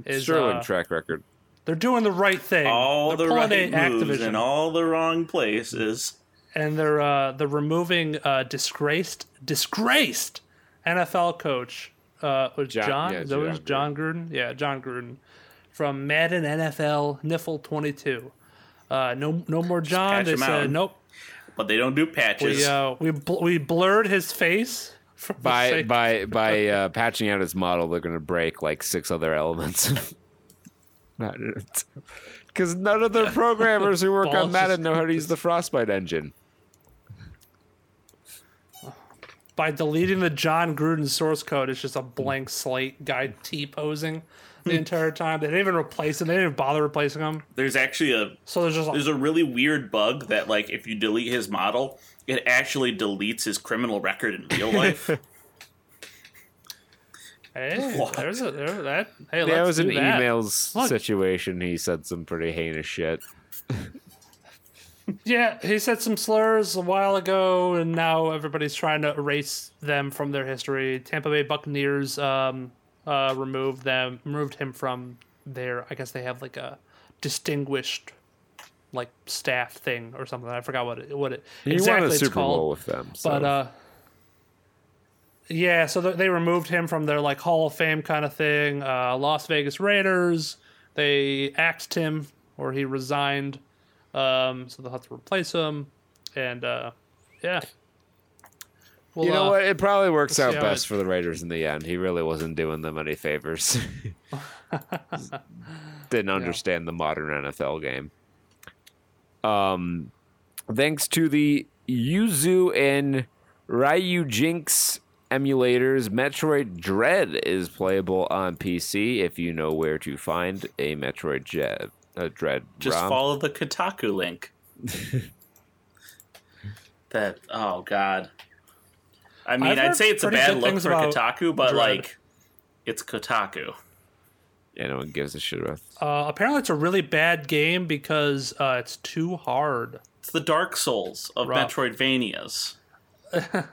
is Sterling uh, track record. they're doing the right thing. all they're the pulling right a moves Activision, in all the wrong places. and they're uh, they're removing uh, disgraced disgraced NFL coach uh, was John- John. yeah, that what was? John Jon Gruden. Yeah, Jon Gruden from Madden NFL Niffle twenty two. Uh, no, no more John. patch They said out. nope. But they don't do patches. We uh, we bl- we blurred his face. from By by by (laughs) uh, patching out his model, they're going to break like six other elements. Because (laughs) none of the programmers who work on Madden just- know how to use the Frostbite engine. By deleting the Jon Gruden source code, it's just a blank slate guy T posing the hmm. entire time. They didn't even replace him. They didn't even bother replacing him. There's actually a So there's just there's a really weird bug that like if you delete his model, it actually deletes his criminal record in real life. (laughs) hey, What? there's a there that. Hey, that let's was do an that. emails Look. situation. He said some pretty heinous shit. (laughs) Yeah, he said some slurs a while ago, and now everybody's trying to erase them from their history. Tampa Bay Buccaneers um, uh, removed them, removed him from their. I guess they have like a distinguished, like staff thing or something. I forgot what it what it He exactly won a Super called. Bowl with them. So. But uh, yeah, so they removed him from their like Hall of Fame kind of thing. Uh, Las Vegas Raiders. They axed him, or he resigned. Um, so they'll have to replace him, and uh, yeah. Well, you know uh, what? It probably works out best it- for the Raiders in the end. He really wasn't doing them any favors. (laughs) Didn't understand the modern NFL game. Um, thanks to the Yuzu and Ryujinx emulators, Metroid Dread is playable on PC if you know where to find a Metroid Dread. A Dread Just ROM. follow the Kotaku link. (laughs) that oh god. I mean, I've I'd say it's a bad good look for about Kotaku, but Dread. like, it's Kotaku. Yeah, no one gives a shit about. Uh, apparently, it's a really bad game because uh, it's too hard. It's the Dark Souls of Rough. Metroidvanias. The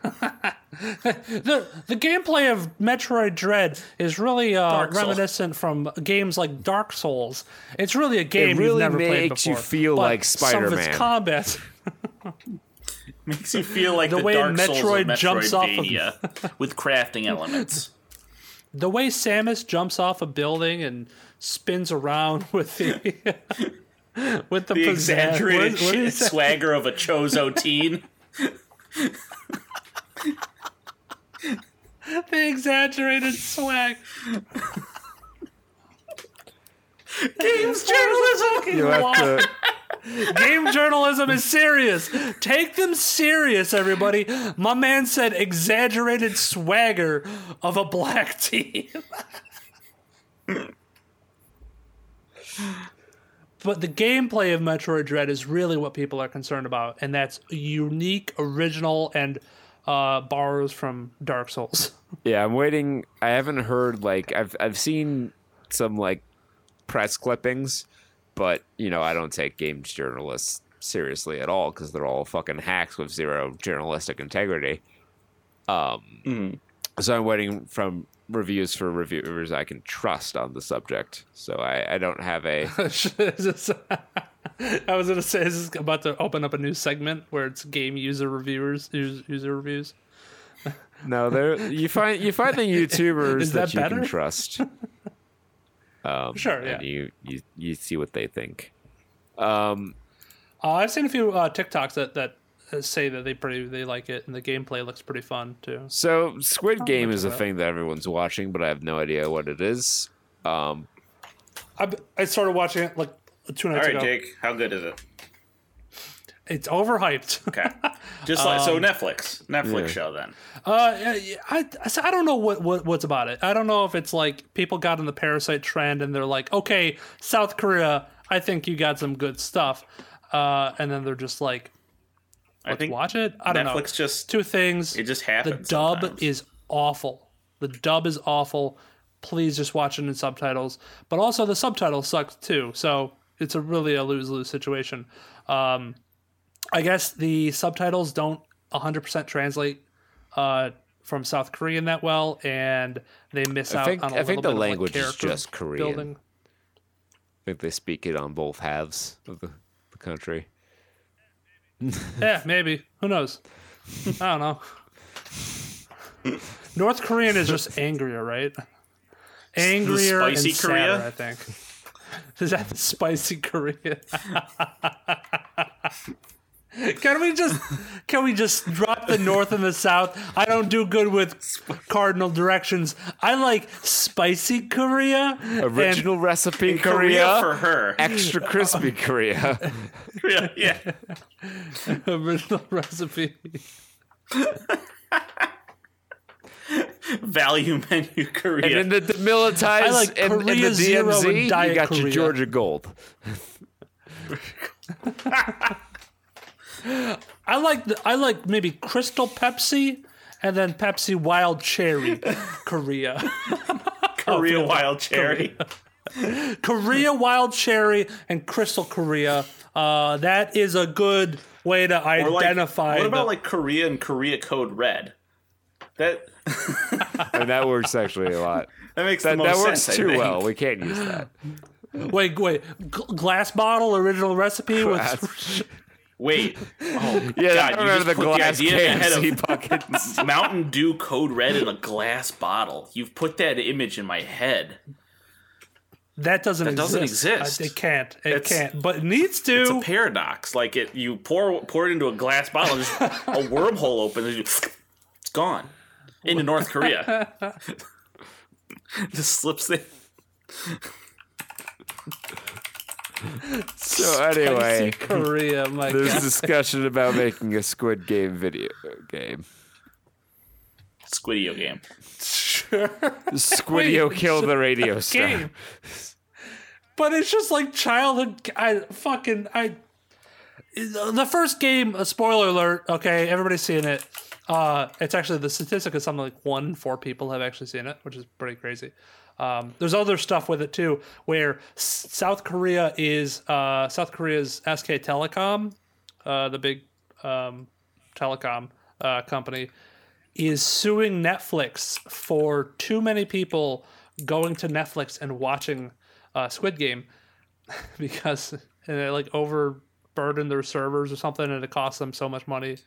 The gameplay of Metroid Dread is really uh, reminiscent from games like Dark Souls. It's really a game it really you've never played makes you before. feel but like Some of its combat. (laughs) Makes you feel like The the, way Dark Souls Metroid of jumps off of- Metroidvania (laughs) with crafting (laughs) elements. The way Samus jumps off a building and spins around with the with the, The exaggerated what- what do you say? swagger of a Chozo teen. (laughs) the exaggerated swag. Games journalism. You have to. (laughs) Game journalism is serious. Take them serious, everybody. My man said exaggerated swagger of a black (laughs) team. But the gameplay of Metroid Dread is really what people are concerned about, and that's unique, original, and uh, borrows from Dark Souls. (laughs) Yeah, I'm waiting. I haven't heard like I've I've seen some like press clippings, but you know I don't take games journalists seriously at all because they're all fucking hacks with zero journalistic integrity. Um, so I'm waiting from reviews for reviewers I can trust on the subject. So I I don't have a (laughs) (laughs) I was gonna say, this is this about to open up a new segment where it's game user reviewers, user, reviews? (laughs) no. There you find you find the YouTubers that, that you better? can trust. Um, Sure, yeah. and you, you you see what they think. Um, Uh, I've seen a few uh, TikToks that that say that they pretty they like it and the gameplay looks pretty fun too. So Squid Game is a that. thing that everyone's watching, but I have no idea what it is. Um, I I started watching it like two All nights right, ago. Jake, how good is it? It's overhyped. (laughs) Okay, just like Um, so Netflix, Netflix Yeah. show then. Uh, I, I, I don't know what, what what's about it. I don't know if it's like people got in the parasite trend and they're like, okay, South Korea, I think you got some good stuff, uh, and then they're just like, I let's think watch it. I don't Netflix know. just Two things. it just happens. the dub sometimes. is awful. The dub is awful. Please just watch it in subtitles. But also the subtitles suck too. So it's a really a lose lose situation. Um, I guess the subtitles don't 100% translate uh, from South Korean that well, and they miss I out think- on a I think little the bit of, like, language is just Korean. Building. I think they speak it on both halves of the, the country. (laughs) Yeah, maybe. Who knows? I don't know. North Korean is just angrier, right? Angrier spicy and sadder, Korea? I think. (laughs) Is that the spicy Korea? (laughs) can we just can we just drop the north and the south? I don't do good with cardinal directions. I like spicy Korea. Original recipe Korea Korea, for her. extra crispy Korea. (laughs) yeah, yeah. and (laughs) original recipe. (laughs) Value menu and Korea. in the demilitarized, I like in, in the Korea and DMZ, you Diet got your Georgia Gold. I like the, I like maybe Crystal Pepsi and then Pepsi Wild Cherry Korea. (laughs) Korea Wild Cherry. Korea Wild Cherry and Crystal Korea. Uh, that is a good way to Or like, identify. what about the- like Korea and Korea Code Red? That (laughs) and that works actually a lot. (laughs) That makes That, the most that works sense, too well. We can't use that. Wait, wait. G- glass bottle original recipe with Wait. Oh, (laughs) Yeah, God, I you just the put the glass idea in the head KFC of buckets. (laughs) Mountain Dew Code Red in a glass bottle. You've put that image in my head. that doesn't That exist. doesn't exist. Uh, It can't. It It's- can't. But it needs to. It's a paradox. Like it, you pour pour it into a glass bottle, just a (laughs) wormhole opens, and you, it's gone into North Korea. just slips in. So anyway, Korea, my (laughs) there's God. discussion about making a Squid Game video game. Squidio game. Sure. (laughs) Squidio Wait, kill the radio star. game. But it's just like childhood. I fucking I. The first game, a spoiler alert. Okay, everybody's seen it. Uh, it's actually the statistic is something like one in four people have actually seen it, which is pretty crazy. Um, there's other stuff with it too, where S- South Korea is uh, South Korea's SK Telecom, uh, the big um, telecom uh, company, is suing Netflix for too many people going to Netflix and watching uh, Squid Game (laughs) because and it like overburden their servers or something, and it cost them so much money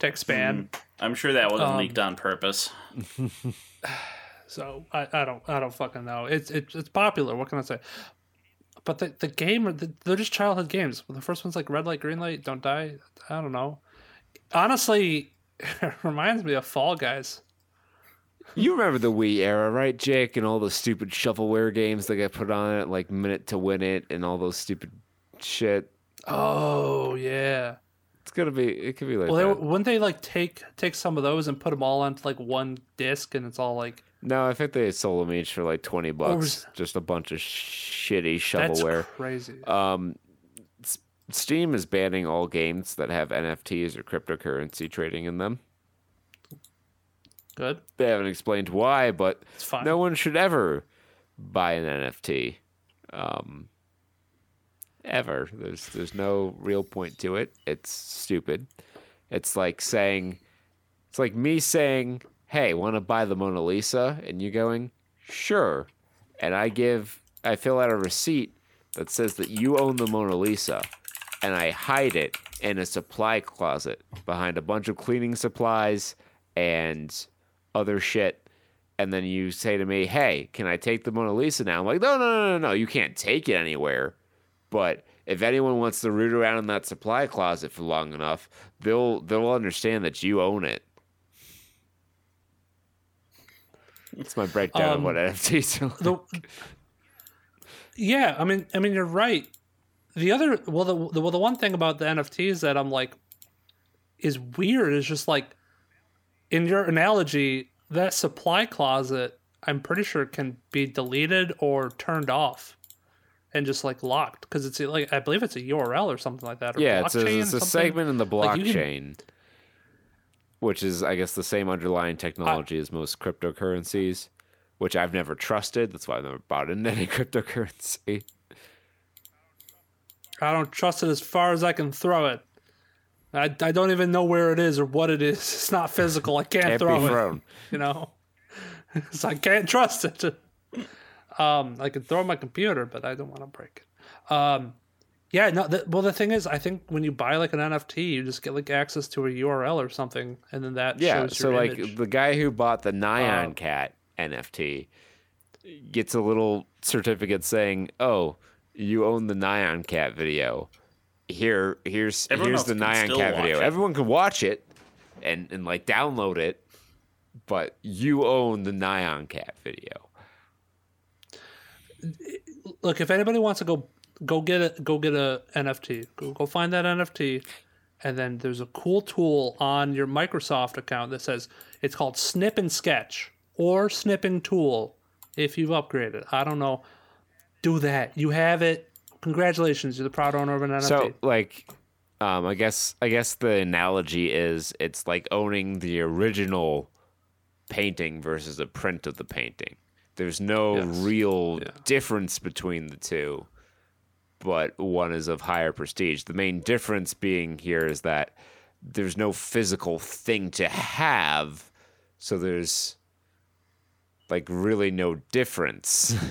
to expand. I'm sure that wasn't Um, leaked on purpose. (laughs) So I, I don't I don't fucking know. It's it's it's popular. What can I say? But the the game the, they're just childhood games. The first one's like red light, green light, don't die. I don't know. Honestly, (laughs) it reminds me of Fall Guys. You remember the Wii era, right, Jake? And all those stupid shovelware games that got put on it, like Minute to Win It, and all those stupid shit. Oh yeah. It's gonna be. It could be like Well, they, wouldn't they like take take some of those and put them all onto like one disc, and it's all like No, I think they sold them each for like twenty bucks. was- Just a bunch of shitty that's shovelware. crazy. Um, Steam is banning all games that have NFTs or cryptocurrency trading in them. Good. They haven't explained why, but It's fine. no one should ever buy an NFT. Um, ever. There's there's no real point to it. It's stupid. It's like saying, it's like me saying, "Hey, want to buy the Mona Lisa?" and you going, "Sure," and I give, I fill out a receipt that says that you own the Mona Lisa, and I hide it in a supply closet behind a bunch of cleaning supplies and other shit. And then you say to me, "Hey, can I take the Mona Lisa now?" I'm like, "No, no, no, no, no. You can't take it anywhere." But if anyone wants to root around in that supply closet for long enough, they'll they'll understand that you own it. That's my breakdown of Um, what NFTs are. the yeah i mean i mean you're right. The other well the, the well the one thing about the nfts that i'm like is weird. Is just like in your analogy that supply closet i'm pretty sure can be deleted or turned off and just like locked because it's like i believe it's a url or something like that or yeah, it's a, it's a segment in the Like, can- blockchain, which is, I guess, the same underlying technology as most cryptocurrencies, which I've never trusted. That's why I've never bought into any (laughs) cryptocurrency. i don't trust it as far as i can throw it I, I don't even know where it is or what it is. (laughs) It's not physical. I can't, Can't throw be it. (laughs) you know so i can't trust it um i can throw my computer but i don't want to break it um yeah no the, well the thing is i think when you buy like an nft you just get like access to a url or something and then that Yeah, shows so your like image. the guy who bought the Nyan Um, Cat NFT gets a little certificate saying, "Oh, you own the Nyan Cat video. Here, here's Everyone here's the Nyan Cat video. it. Everyone can watch it and and like download it, but you own the Nyan Cat video." look if anybody wants to go go get it go get a nft go, go find that nft and then there's a cool tool on your microsoft account that says it's called snip and sketch or snipping tool if you've upgraded. I don't know. Do that. You have it. Congratulations. You're the proud owner of an nft So like um I guess I guess the analogy is it's like owning the original painting versus a print of the painting. There's no Yes. real Yeah. difference between the two, but one is of higher prestige. The main difference being here is that there's no physical thing to have, so there's like really no difference. (laughs)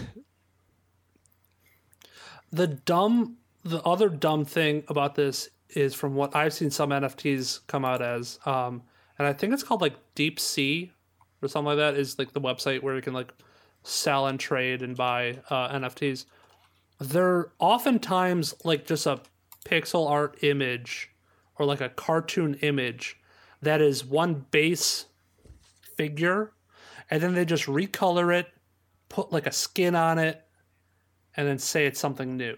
The dumb, the other dumb thing about this is from what I've seen some NFTs come out as, um, and I think it's called like Deep Sea or something like that. Is like the website where you can like sell and trade and buy uh, NFTs. They're oftentimes like just a pixel art image or like a cartoon image that is one base figure, and then they just recolor it, put like a skin on it, and then say it's something new.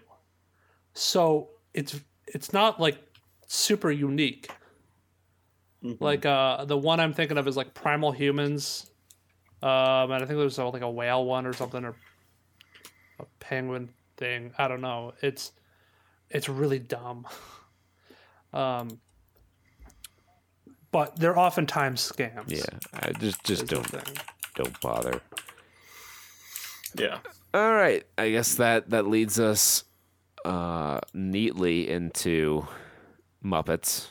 So it's it's not like super unique. Like uh the one I'm thinking of is like Primal Humans. Um and I think there's like a whale one or something or a penguin thing. I don't know. It's it's really dumb. (laughs) Um but they're oftentimes scams. yeah, I just just don't don't bother. Yeah. All right, I guess that that leads us uh neatly into Muppets.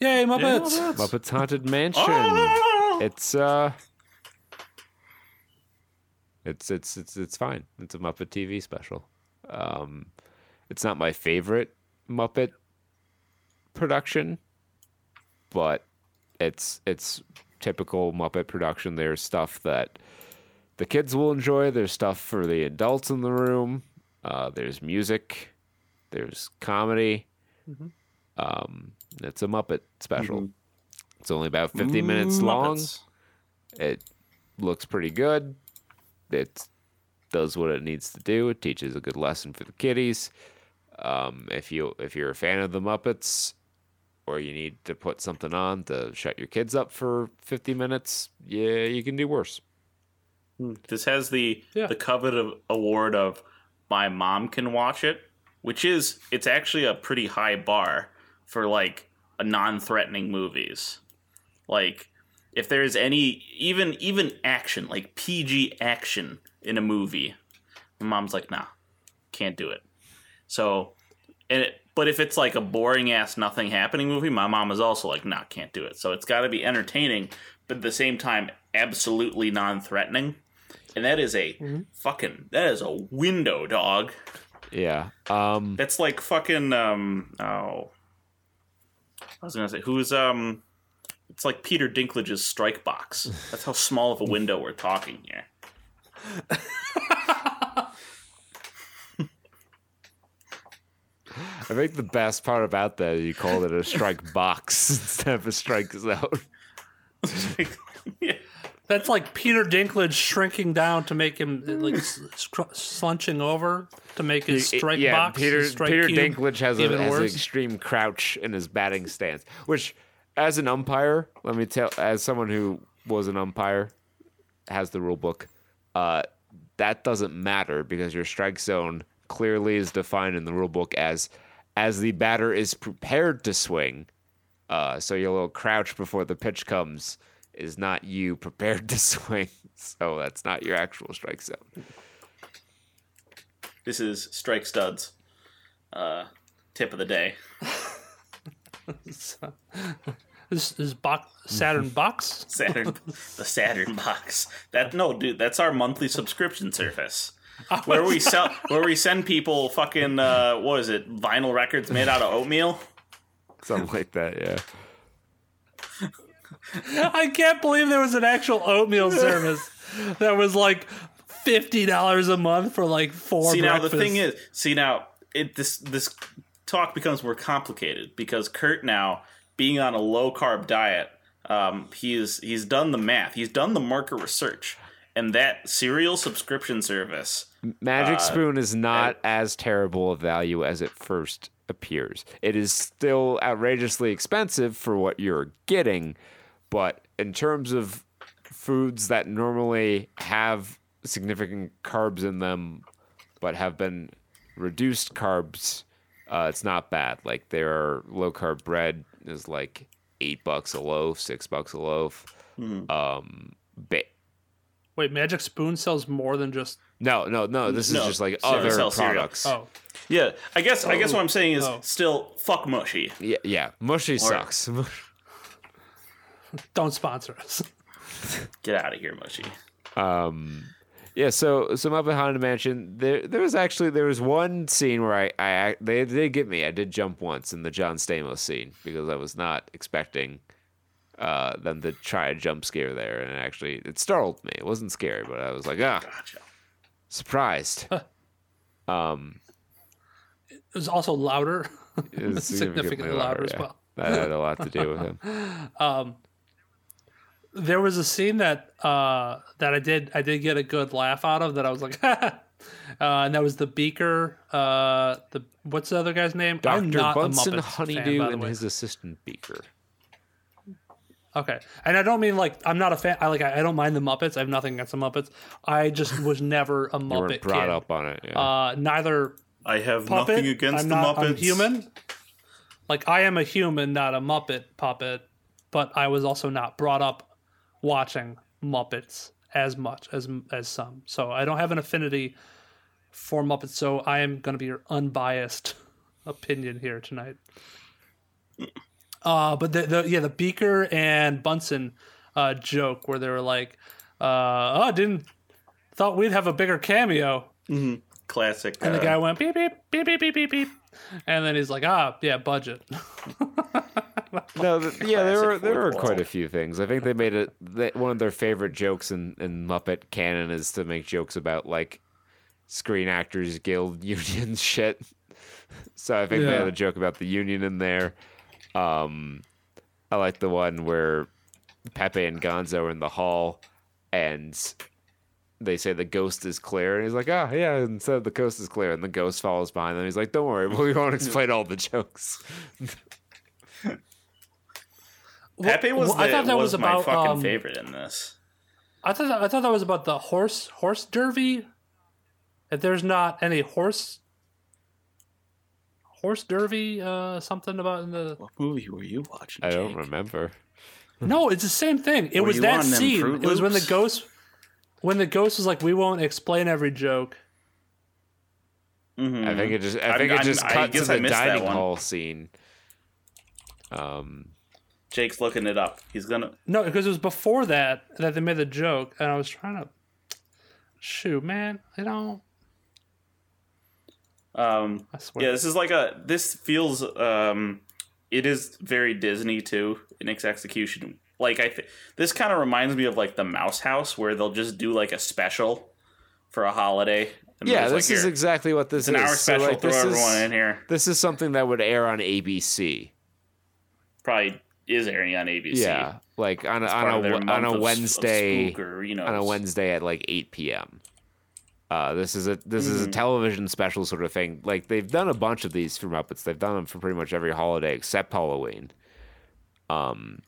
Yay, Muppets! Muppets Haunted Mansion. Oh! It's uh it's it's it's it's fine. It's a Muppet TV special. Um it's not my favorite Muppet production, but it's it's typical Muppet production. There's stuff that the kids will enjoy. There's stuff for the adults in the room. Uh, there's music. There's comedy. Um, it's a Muppet special. It's only about 50 minutes long. Muppets. It looks pretty good. It does what it needs to do. It teaches a good lesson for the kiddies. Um, if you if you're a fan of the Muppets, or you need to put something on to shut your kids up for 50 minutes, yeah, you can do worse. This has the Yeah. the coveted award of my mom can watch it, which is it's actually a pretty high bar for like a non-threatening movies. Like if there's any even even action, like PG action in a movie, my mom's like, "Nah, can't do it." So, and it, but if it's like a boring ass nothing happening movie, my mom is also like, "Nah, can't do it." So it's got to be entertaining, but at the same time, absolutely non-threatening. And that is a fucking that is a window, dog. Yeah. Um, That's like fucking um oh. I was gonna say who's um. It's like Peter Dinklage's strike box. (laughs) That's how small of a window we're talking here. I think the best part about that is you called it a strike box (laughs) instead of a strike zone. yeah. (laughs) That's like Peter Dinklage shrinking down to make him like scr- slunching over to make his strike yeah, box. Peter strike Peter Dinklage has, a, has an extreme crouch in his batting stance, which, as an umpire, let me tell, as someone who was an umpire, has the rule book. Uh, that doesn't matter because your strike zone clearly is defined in the rule book as as the batter is prepared to swing. Uh, so your little crouch before the pitch comes is not you prepared to (laughs) swing. So that's not your actual strike zone. This is Strike Studs. Uh, tip of the day. (laughs) (laughs) This is box Saturn box. (laughs) Saturn, the Saturn box. That no, dude, that's our monthly subscription service. (laughs) Where we sell, where we send people fucking, uh, what is it? Vinyl records made out of oatmeal. Something like that, yeah. I can't believe there was an actual oatmeal service that was like fifty dollars a month for like four. See now, the thing is, see now, it this this talk becomes more complicated because Kurt now being on a low carb diet, um, he's he's done the math, he's done the market research, and that cereal subscription service Magic Uh, Spoon is not as terrible a value as it first appears. It is still outrageously expensive for what you're getting, but in terms of foods that normally have significant carbs in them but have been reduced carbs, uh, it's not bad. Like their low carb bread is like eight bucks a loaf, six bucks a loaf. Um, ba- Wait, Magic Spoon sells more than just. no, no, no. This is No, just like other sell cereal. products. Oh, Yeah, I guess I guess what I'm saying is Oh. still fuck mushy. Yeah, yeah. Mushy sucks. (laughs) Don't sponsor us. Get out of here, Mushy. Um, yeah. So so Muppet Haunted Mansion. There there was actually there was one scene where I I they they did get me. I did jump once in the John Stamos scene because I was not expecting uh them to try a jump scare there, and it actually it startled me. It wasn't scary, but I was like ah Gotcha. surprised. um, It was also louder. it was (laughs) Significantly louder as yeah. well. That had a lot to do with him. (laughs) there was a scene that uh that I did I did get a good laugh out of that I was like (laughs) uh, and that was the beaker uh the what's the other guy's name I'm Doctor not Bunsen a Muppets fan, Honeydew and his assistant Beaker. okay and I don't mean like I'm not a fan I like I, I don't mind the Muppets I have nothing against the Muppets I just was never a You Muppet weren't brought kid. up on it. Yeah. uh neither I have puppet nothing against I'm the not Muppets. I'm human like I am a human not a Muppet puppet but I was also not brought up watching Muppets as much as as some. So I don't have an affinity for Muppets. So I am going to be your unbiased (laughs) opinion here tonight. Uh, but the, the yeah the Beaker and Bunsen uh, joke where they were like, uh, "Oh, didn't thought we'd have a bigger cameo," Classic. and the uh, guy went beep beep beep beep beep beep beep, and then he's like, "Ah, yeah, budget." (laughs) (laughs) No, th- yeah, there were there were quite a few things. I think they made it they, one of their favorite jokes in, in Muppet canon is to make jokes about like Screen Actors Guild (laughs) union shit. So I think they had a joke about the union in there. Um, I like the one where Pepe and Gonzo are in the hall, and they say the ghost is clear, and he's like, "Ah, yeah." And so the coast is clear, and the ghost follows behind them. He's like, "Don't worry, (laughs) we won't explain all the jokes." Pepe was, Well, the, I thought that was, was my fucking um, favorite in this. I thought that, I thought that was about the horse horse derby. If there's not any horse horse derby, uh, something about in the What movie were you watching? I don't remember. no, it's the same thing. It Were was that scene. It was when the ghost when the ghost was like, "We won't explain every joke." Mhm. I think it just. I I'm- think it I'm- just I cut to I the dining hall scene. Um, Jake's looking it up. He's gonna. No, because it was before that that they made the joke, and I was trying to shoot, man. You know, Um, I swear. yeah, this is like a. This feels. Um, it is very Disney too in its execution. Like I, th- this kind of reminds me of like the Mouse House, where they'll just do like a special for a holiday. And yeah, this like, is exactly what this it's an is. hour So, special. like, throw this everyone is, in here. This is something that would air on ABC. Probably is airing on ABC. Yeah, like on a, on a on a of- of Wednesday or, you know, on a Wednesday at like eight p.m. Uh, this is a this is a television special sort of thing. Like they've done a bunch of these for Muppets. They've done them for pretty much every holiday except Halloween. Um,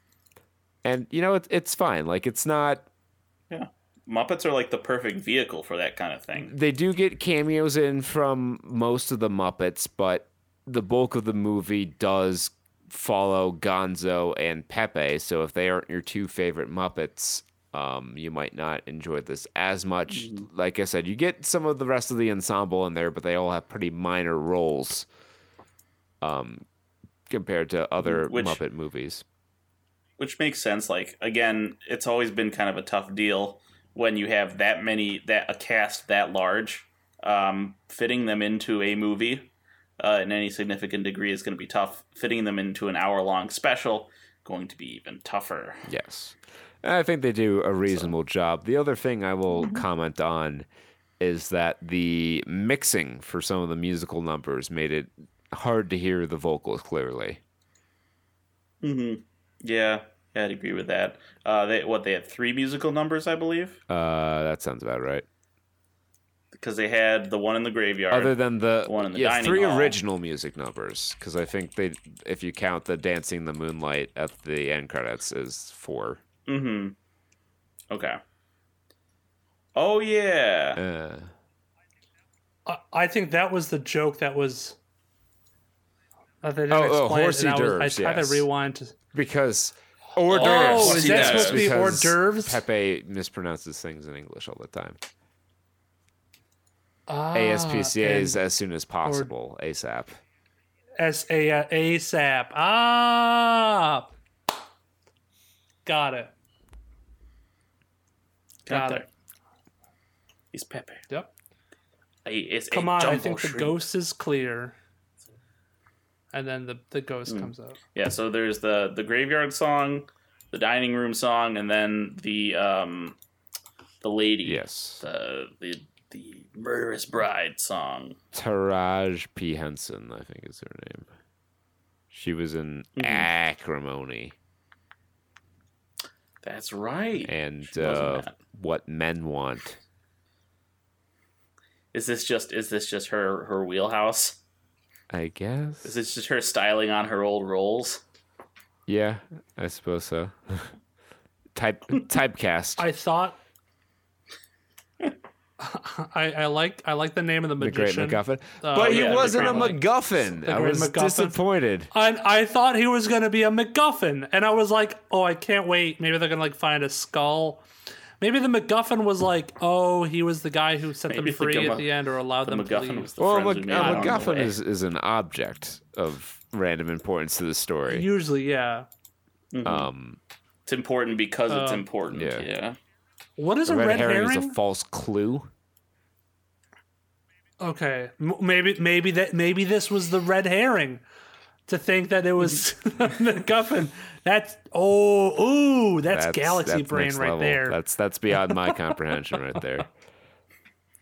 and you know it's it's fine. Like it's not. Yeah. Muppets are like the perfect vehicle for that kind of thing. They do get cameos in from most of the Muppets, but the bulk of the movie does follow Gonzo and Pepe. So if they aren't your two favorite Muppets, um, you might not enjoy this as much. Like I said, you get some of the rest of the ensemble in there, but they all have pretty minor roles um, compared to other Which- Muppet movies. which makes sense. Like again, it's always been kind of a tough deal when you have that many that a cast that large. Um, fitting them into a movie uh, in any significant degree is going to be tough. Fitting them into an hour long special going to be even tougher. Yes. I think they do a reasonable job. The other thing I will comment on is that the mixing for some of the musical numbers made it hard to hear the vocals clearly. Mm-hmm. Yeah, yeah, I'd agree with that. Uh, they what they had three musical numbers, I believe, Uh, that sounds about right. Because they had the one in the graveyard. Other than the, one in the yeah, dining three hall. original music numbers, because I think they, if you count the "Dancing the Moonlight" at the end credits, is four. mm-hmm. Okay. Oh yeah. Uh, I, I think that was the joke that was. That they didn't Oh, oh, explain, horsey and I, was, d'oeuvres, I tried yes. to rewind to. because hors d'oeuvres. Oh, is that supposed to be hors because d'oeuvres? Pepe mispronounces things in English all the time. Ah, ASPCA's as soon as possible, ASAP. S A ASAP. Ah, Got it. Got there. it. It's Pepe. Yep. It's Come on, I jumbo think the ghost is clear. And then the, the ghost Hmm. comes out. Yeah, so there's the the graveyard song, the dining room song, and then the um the lady. Yes. The the the murderous bride song. Taraji P. Henson, I think is her name. She was in Mm-hmm. Acrimony That's right. and She was in uh, that. What Men Want. Is this just is this just her her wheelhouse? I guess. Is this just her styling on her old roles? Yeah, I suppose so. (laughs) Type (laughs) typecast. I thought. I, I like I like the name of the magician, the Great. MacGuffin. Uh, but he yeah, wasn't a MacGuffin. I was MacGuffin. disappointed. And I thought he was gonna be a MacGuffin, and I was like, "Oh, I can't wait! Maybe they're gonna like find a skull. Maybe the MacGuffin was like, oh, he was the guy who set Maybe them free the at Gamma- the end, or allowed The them to MacGuffin leave. was the Well, a Mac- we a made along the MacGuffin is, is an object of random importance to the story. Usually, yeah. Um, It's important because it's Um, important. yeah. Yeah. What is a a red, red, herring, herring? is a false clue. Okay, maybe maybe that maybe this was the red herring. To think that it was (laughs) MacGuffin. That's oh ooh, that's, galaxy that's brain right level. there. That's that's beyond my comprehension right there. (laughs)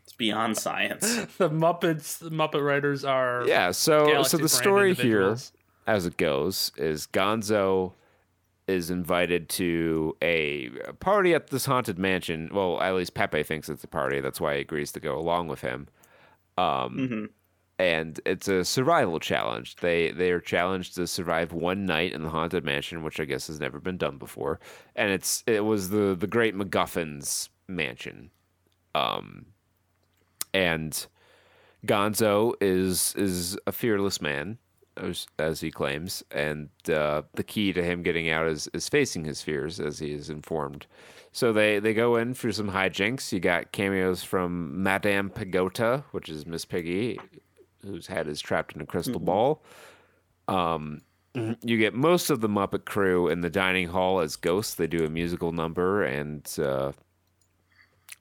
It's beyond science. (laughs) the Muppets, the Muppet writers are Yeah, so so the story here, as it goes, is Gonzo is invited to a party at this haunted mansion. Well, at least Pepe thinks it's a party. That's why he agrees to go along with him. Um, and it's a survival challenge. They they are challenged to survive one night in the haunted mansion, which I guess has never been done before. And it's it was the the Great MacGuffin's mansion. Um, and Gonzo is is a fearless man, as, as he claims, and uh, the key to him getting out is, is facing his fears, as he is informed. So they, they go in for some hijinks. You got cameos from Madame Pigota, which is Miss Piggy, whose head is trapped in a crystal ball. Um, you get most of the Muppet crew in the dining hall as ghosts. They do a musical number and uh,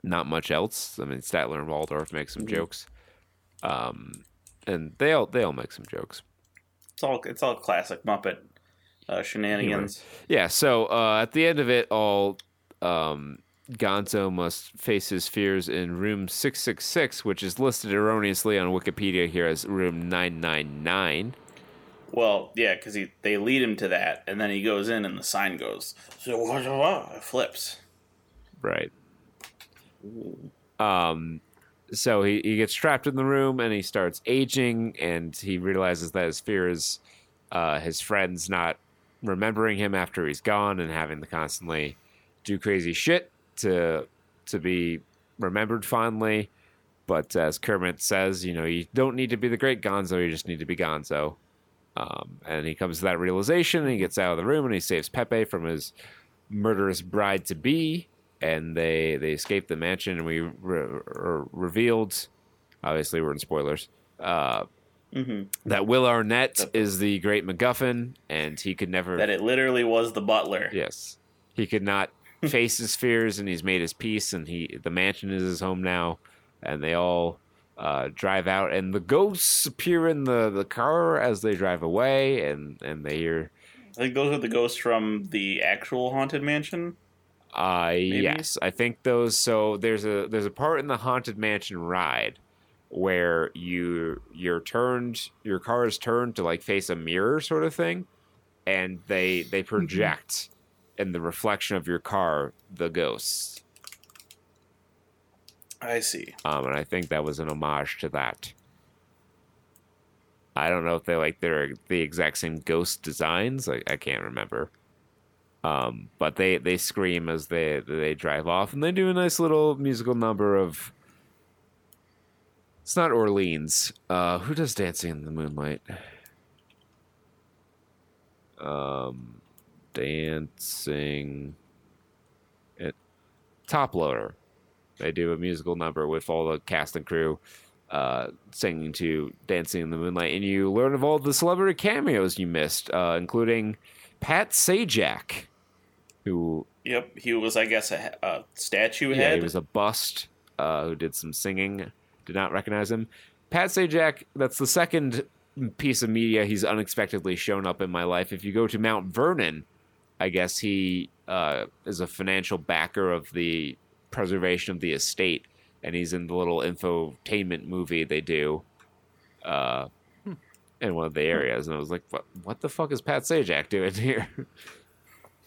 not much else. I mean, Statler and Waldorf make some jokes, um, and they all they all make some jokes. It's all it's all classic Muppet uh, shenanigans. Yeah. So uh, at the end of it all, um, Gonzo must face his fears in room six six six, which is listed erroneously on Wikipedia here as room nine nine nine. Well, yeah, because they lead him to that, and then he goes in, and the sign goes. So It flips. Right. Um, so he, he gets trapped in the room and he starts aging, and he realizes that his fear is uh, his friends not remembering him after he's gone and having to constantly do crazy shit to to be remembered fondly. But as Kermit says, you know, you don't need to be the great Gonzo, you just need to be Gonzo. Um, and he comes to that realization and he gets out of the room and he saves Pepe from his murderous bride to be and they they escape the mansion and we re- are revealed obviously we're in spoilers uh, hmm that will arnett is the great macguffin and he could never That it literally was the butler. yes he could not (laughs) face his fears and he's made his peace and he the mansion is his home now and they all uh, drive out and the ghosts appear in the, the car as they drive away and and they hear I think those are the ghosts from the actual haunted mansion. Uh yes, I think those. So there's a there's a part in the haunted mansion ride where you you're turned, your car is turned to like face a mirror sort of thing, and they they project in the reflection of your car the ghosts. I see. Um, and I think that was an homage to that. I don't know if they like they're the exact same ghost designs. I can't remember. Um, but they they scream as they they drive off, and they do a nice little musical number of. It's not Orleans. Uh, who does Dancing in the Moonlight? Um, dancing. Toploader. They do a musical number with all the cast and crew uh, singing to Dancing in the Moonlight, and you learn of all the celebrity cameos you missed, uh, including Pat Sajak. Who Yep, he was, I guess, a, a statue yeah, head. he was a bust uh, who did some singing. Did not recognize him. Pat Sajak, that's the second piece of media he's unexpectedly shown up in my life. If you go to Mount Vernon, I guess he uh, is a financial backer of the preservation of the estate, and he's in the little infotainment movie they do uh, in one of the areas. And I was like, what, what the fuck is Pat Sajak doing here?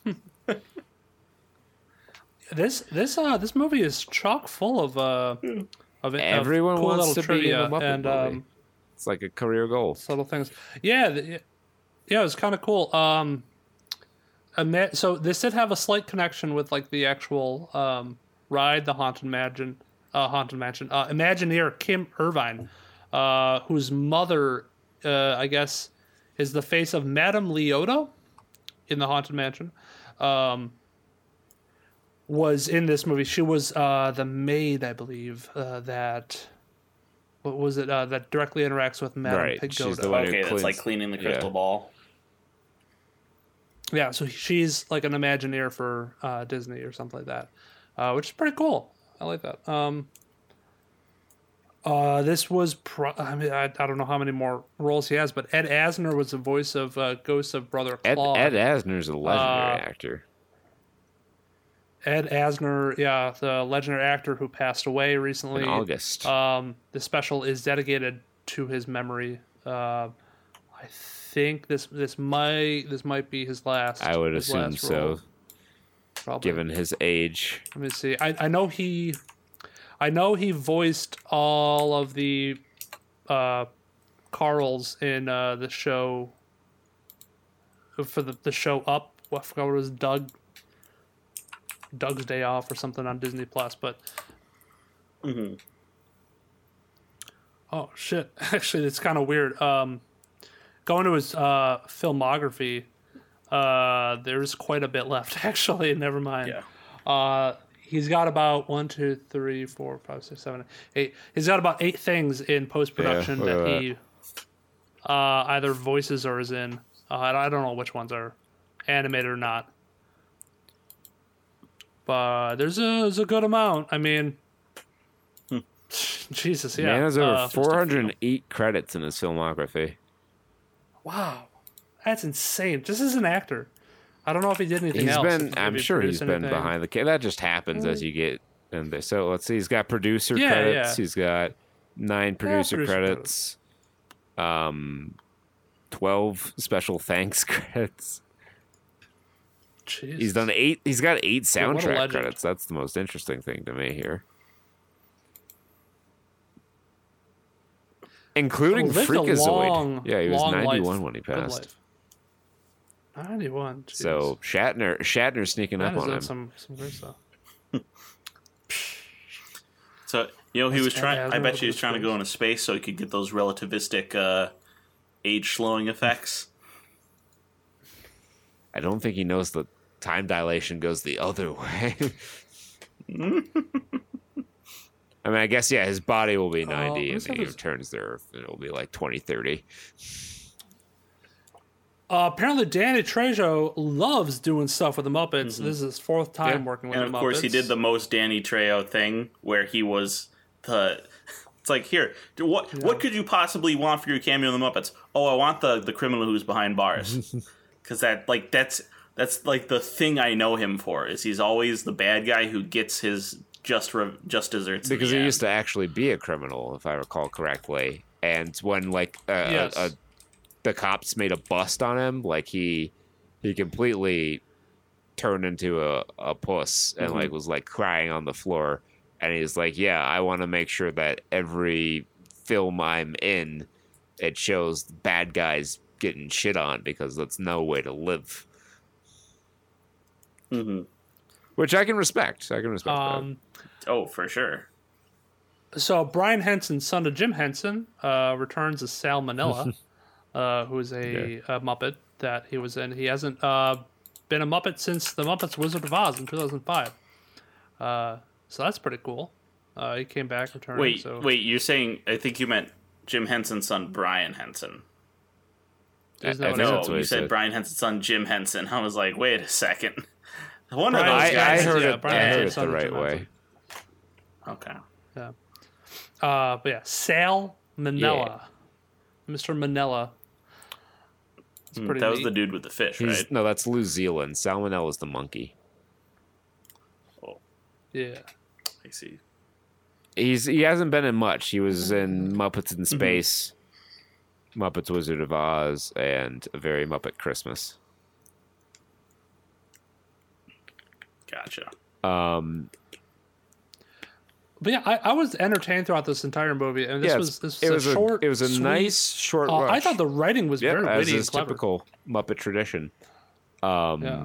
(laughs) This this uh this movie is chock full of uh of Everyone of cool wants little to be in trivia a Muppet and movie. um It's like a career goal. subtle things. Yeah, the, yeah, it was kind of cool. Um, ima- so this did have a slight connection with like the actual um ride, the haunted mansion, uh, haunted mansion. Uh, Imagineer Kim Irvine, uh, whose mother, uh, I guess, is the face of Madame Leota in the haunted mansion. Um, was in this movie. She was uh, the maid, I believe, uh, that what was it uh, that directly interacts with Madame Right, Pigota. she's the one- okay, that's cleans- like cleaning the crystal yeah. ball. Yeah, so she's like an Imagineer for uh, Disney or something like that, uh, which is pretty cool. I like that. Um, uh, this was pro- I mean I, I don't know how many more roles he has, but Ed Asner was the voice of uh, Ghost of Brother Ed, Claude. Ed Asner's a legendary Uh, actor. Ed Asner, yeah, the legendary actor who passed away recently. In August. Um, the special is dedicated to his memory. Uh, I think this this might this might be his last. I would assume so, probably. given his age. Let me see. I, I know he, I know he voiced all of the, uh, Carls in uh, the show. For the the show Up, I forgot what it was. Doug. Doug's Day Off or something on Disney Plus, but. Oh shit! (laughs) Actually, it's kind of weird. Um, going to his uh, filmography, uh, there's quite a bit left. (laughs) Actually, never mind. Yeah. Uh, he's got about one, two, three, four, five, six, seven, eight. He's got about eight things in post production Yeah, look that he uh, either voices or is in. Uh, I don't know which ones are animated or not. But there's a, there's a good amount. I mean, (laughs) Jesus, yeah. Man has over uh, just a few. 408 credits in his filmography. Wow, that's insane. Just as an actor, I don't know if he did anything He's else. been, I'm sure he's been anything. behind the camera. That just happens as you get in there. So let's see. He's got producer Yeah, credits. yeah. He's got nine producer, producer credits. Um, 12 special thanks (laughs) credits. Jeez. He's done eight. He's got eight Yeah, soundtrack legend. credits. That's the most interesting thing to me here. Including Lived a Freakazoid. long, yeah, he was 91 life. when he Good passed. Life. Ninety-one. jeez. So Shatner, Shatner sneaking That up is on him. some some great stuff. (laughs) So you know he That's was trying. Ed I bet you he was his trying to go into space so he could get those relativistic uh, age slowing effects. I don't think he knows that time dilation goes the other way. (laughs) I mean, I guess yeah, his body will be 90 and let's he his- returns there. And it'll be like 2030. Uh, apparently, Danny Trejo loves doing stuff with the Muppets. This is his fourth time Mm-hmm. Yeah. working with And the of course, he did the most Danny Trejo thing where he was the. It's like here, do- what what could you possibly want for your cameo in the Muppets? Oh, I want the the criminal who's behind bars, (laughs) because that like that's that's like the thing I know him for is he's always the bad guy who gets his just re- just desserts. Because he used to actually be a criminal, if I recall correctly. And when like uh, Yes. a, a, the cops made a bust on him, like he he completely turned into a, a puss and like was like crying on the floor. And he's like, "Yeah, I want to make sure that every film I'm in, it shows bad guys getting shit on because that's no way to live." hmm Which I can respect. I can respect that. Um, Oh, for sure. so Brian Henson, son of Jim Henson, uh, returns as Sal Minella, (laughs) uh, who is a, a Muppet that he was in. He hasn't uh, been a Muppet since the Muppets Wizard of Oz in 2005. Uh, so that's pretty cool. Uh, he came back, returned. Wait, so. wait. You're saying I think you meant Jim Henson's son, Brian Henson. Isn't I- I that what think it No, you said, said. Brian Henson's son, Jim Henson. I was like, wait a second. (laughs) One of Brian those I, I guys. heard yeah, it. Brian I heard it the right too way. Okay. Yeah. Uh, but yeah, Sal Minella, Mr. Minella. It's Hmm, pretty. that was neat. the dude with the fish, He's, right? No, that's Lew Zealand. Salmonella is the monkey. Oh, yeah. I see. He's he hasn't been in much. He was in Mm-hmm. Muppets in Space, Muppets Wizard of Oz, and a very Muppet Christmas. Gotcha. Um, But yeah, I, I was entertained throughout this entire movie, and this yeah, was this it was was a short. it was a sweet- nice short. Uh, I thought the writing was yeah, very as witty and is clever. typical Muppet tradition. Um, Yeah.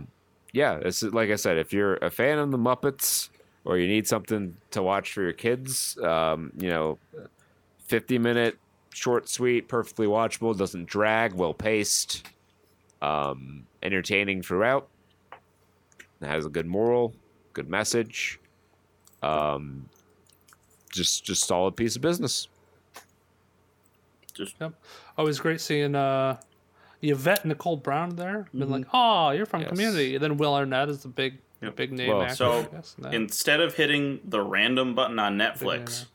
yeah, it's like I said, if you're a fan of the Muppets or you need something to watch for your kids, um, you know, 50 minute, short, sweet, perfectly watchable, doesn't drag, well paced, um, entertaining throughout, it has a good moral, good message, um, just just solid piece of business. Just Yep. Oh, it great seeing uh, Yvette Nicole Brown there. Been like, oh, you're from Yes. Community. And then Will Arnett is the big, Yep. big name Well, actor. so guess, instead of hitting the random button on Netflix,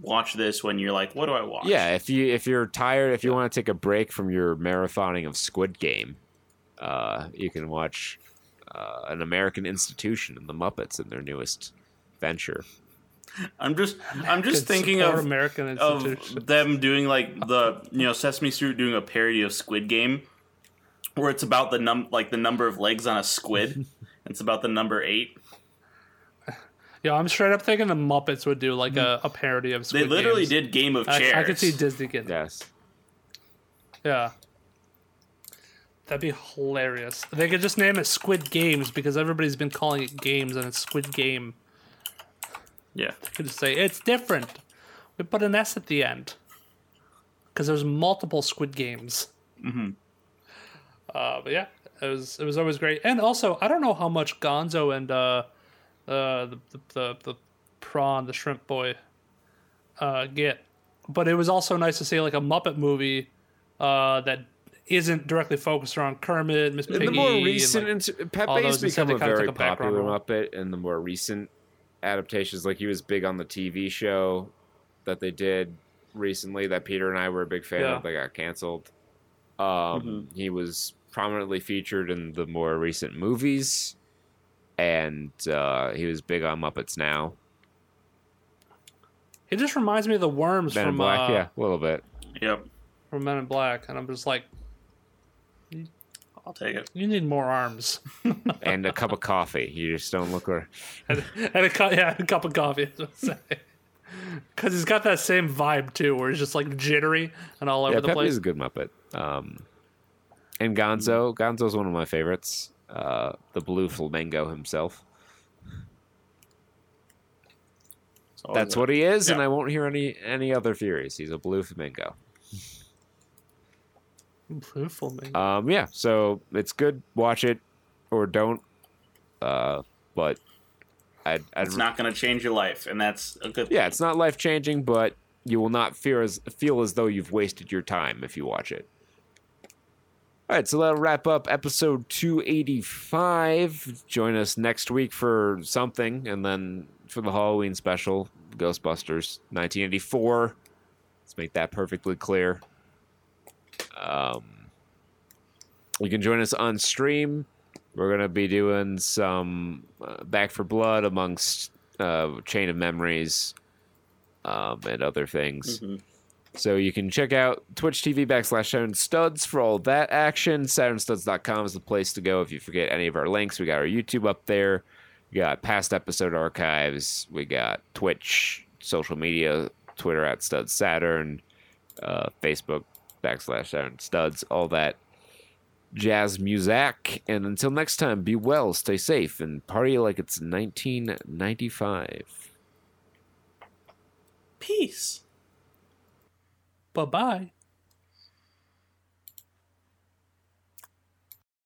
watch this when you're like, what do I watch? Yeah, if you if you're tired, if you want to take a break from your marathoning of Squid Game, uh, you can watch uh, an American institution and the Muppets in their newest venture. I'm just I'm just thinking of American of them doing like the you know Sesame Street doing a parody of Squid Game, where it's about the num like the number of legs on a squid. (laughs) it's about the number eight. Yeah, I'm straight up thinking the Muppets would do like a, a parody of Mm. They literally Games. did Game of I, Chairs. I could see Disney getting. Yes. Yeah. That'd be hilarious. They could just name it Squid Games because everybody's been calling it games and it's Squid Game. Yeah, They could just say it's different. We put an S at the end because there's multiple Squid Games. Mm-hmm. Uh, but yeah, it was it was always great. And also, I don't know how much Gonzo and uh, uh, the, the the the prawn, the shrimp boy, uh, get, but it was also nice to see like a Muppet movie uh, that isn't directly focused around Kermit, Miss Piggy. In the more and, recent, like, inter- Pepe's become a very popular role. Muppet in the more recent adaptations. Like he was big on the TV show that they did recently that Peter and I were a big fan Yeah. of. They got canceled. Um, He was prominently featured in the more recent movies, and uh, he was big on Muppets Now. it just reminds me of the worms Men in from Black, uh, yeah, a little bit. yep. from Men in Black, and I'm just like, I'll take it. you need more arms. (laughs) and a cup of coffee. You just don't look. Or, (laughs) and, and a cu- yeah, a cup of coffee. Because (laughs) he's got that same vibe too, where he's just like jittery and all over yeah, the Pepe place. is a good Muppet. Um, and Gonzo, Gonzo's one of my favorites. Uh, the blue flamingo himself. So That's what he is, and I won't hear any any other theories. He's a blue flamingo. Beautiful, man. Um, yeah, so it's good. Watch it or don't. Uh, but I'd, I'd It's not going to change your life, and that's a good. yeah, thing. it's not life changing, but you will not fear as feel as though you've wasted your time if you watch it. All right, so that'll wrap up episode 285. Join us next week for something, and then for the Halloween special, Ghostbusters 1984. Let's make that perfectly clear. Um, you can join us on stream. We're going to be doing some uh, Back 4 Blood amongst uh, Chain of Memories um, and other things. So you can check out Twitch TV backslash Saturn Studs for all that action. SaturnStuds.com is the place to go if you forget any of our links. We got our YouTube up there. We got past episode archives. We got Twitch, social media, Twitter at Studs Saturn, uh, Facebook backslash iron Studs, all that jazz music. And until next time, be well, stay safe, and party like it's 1995. peace. Bye bye.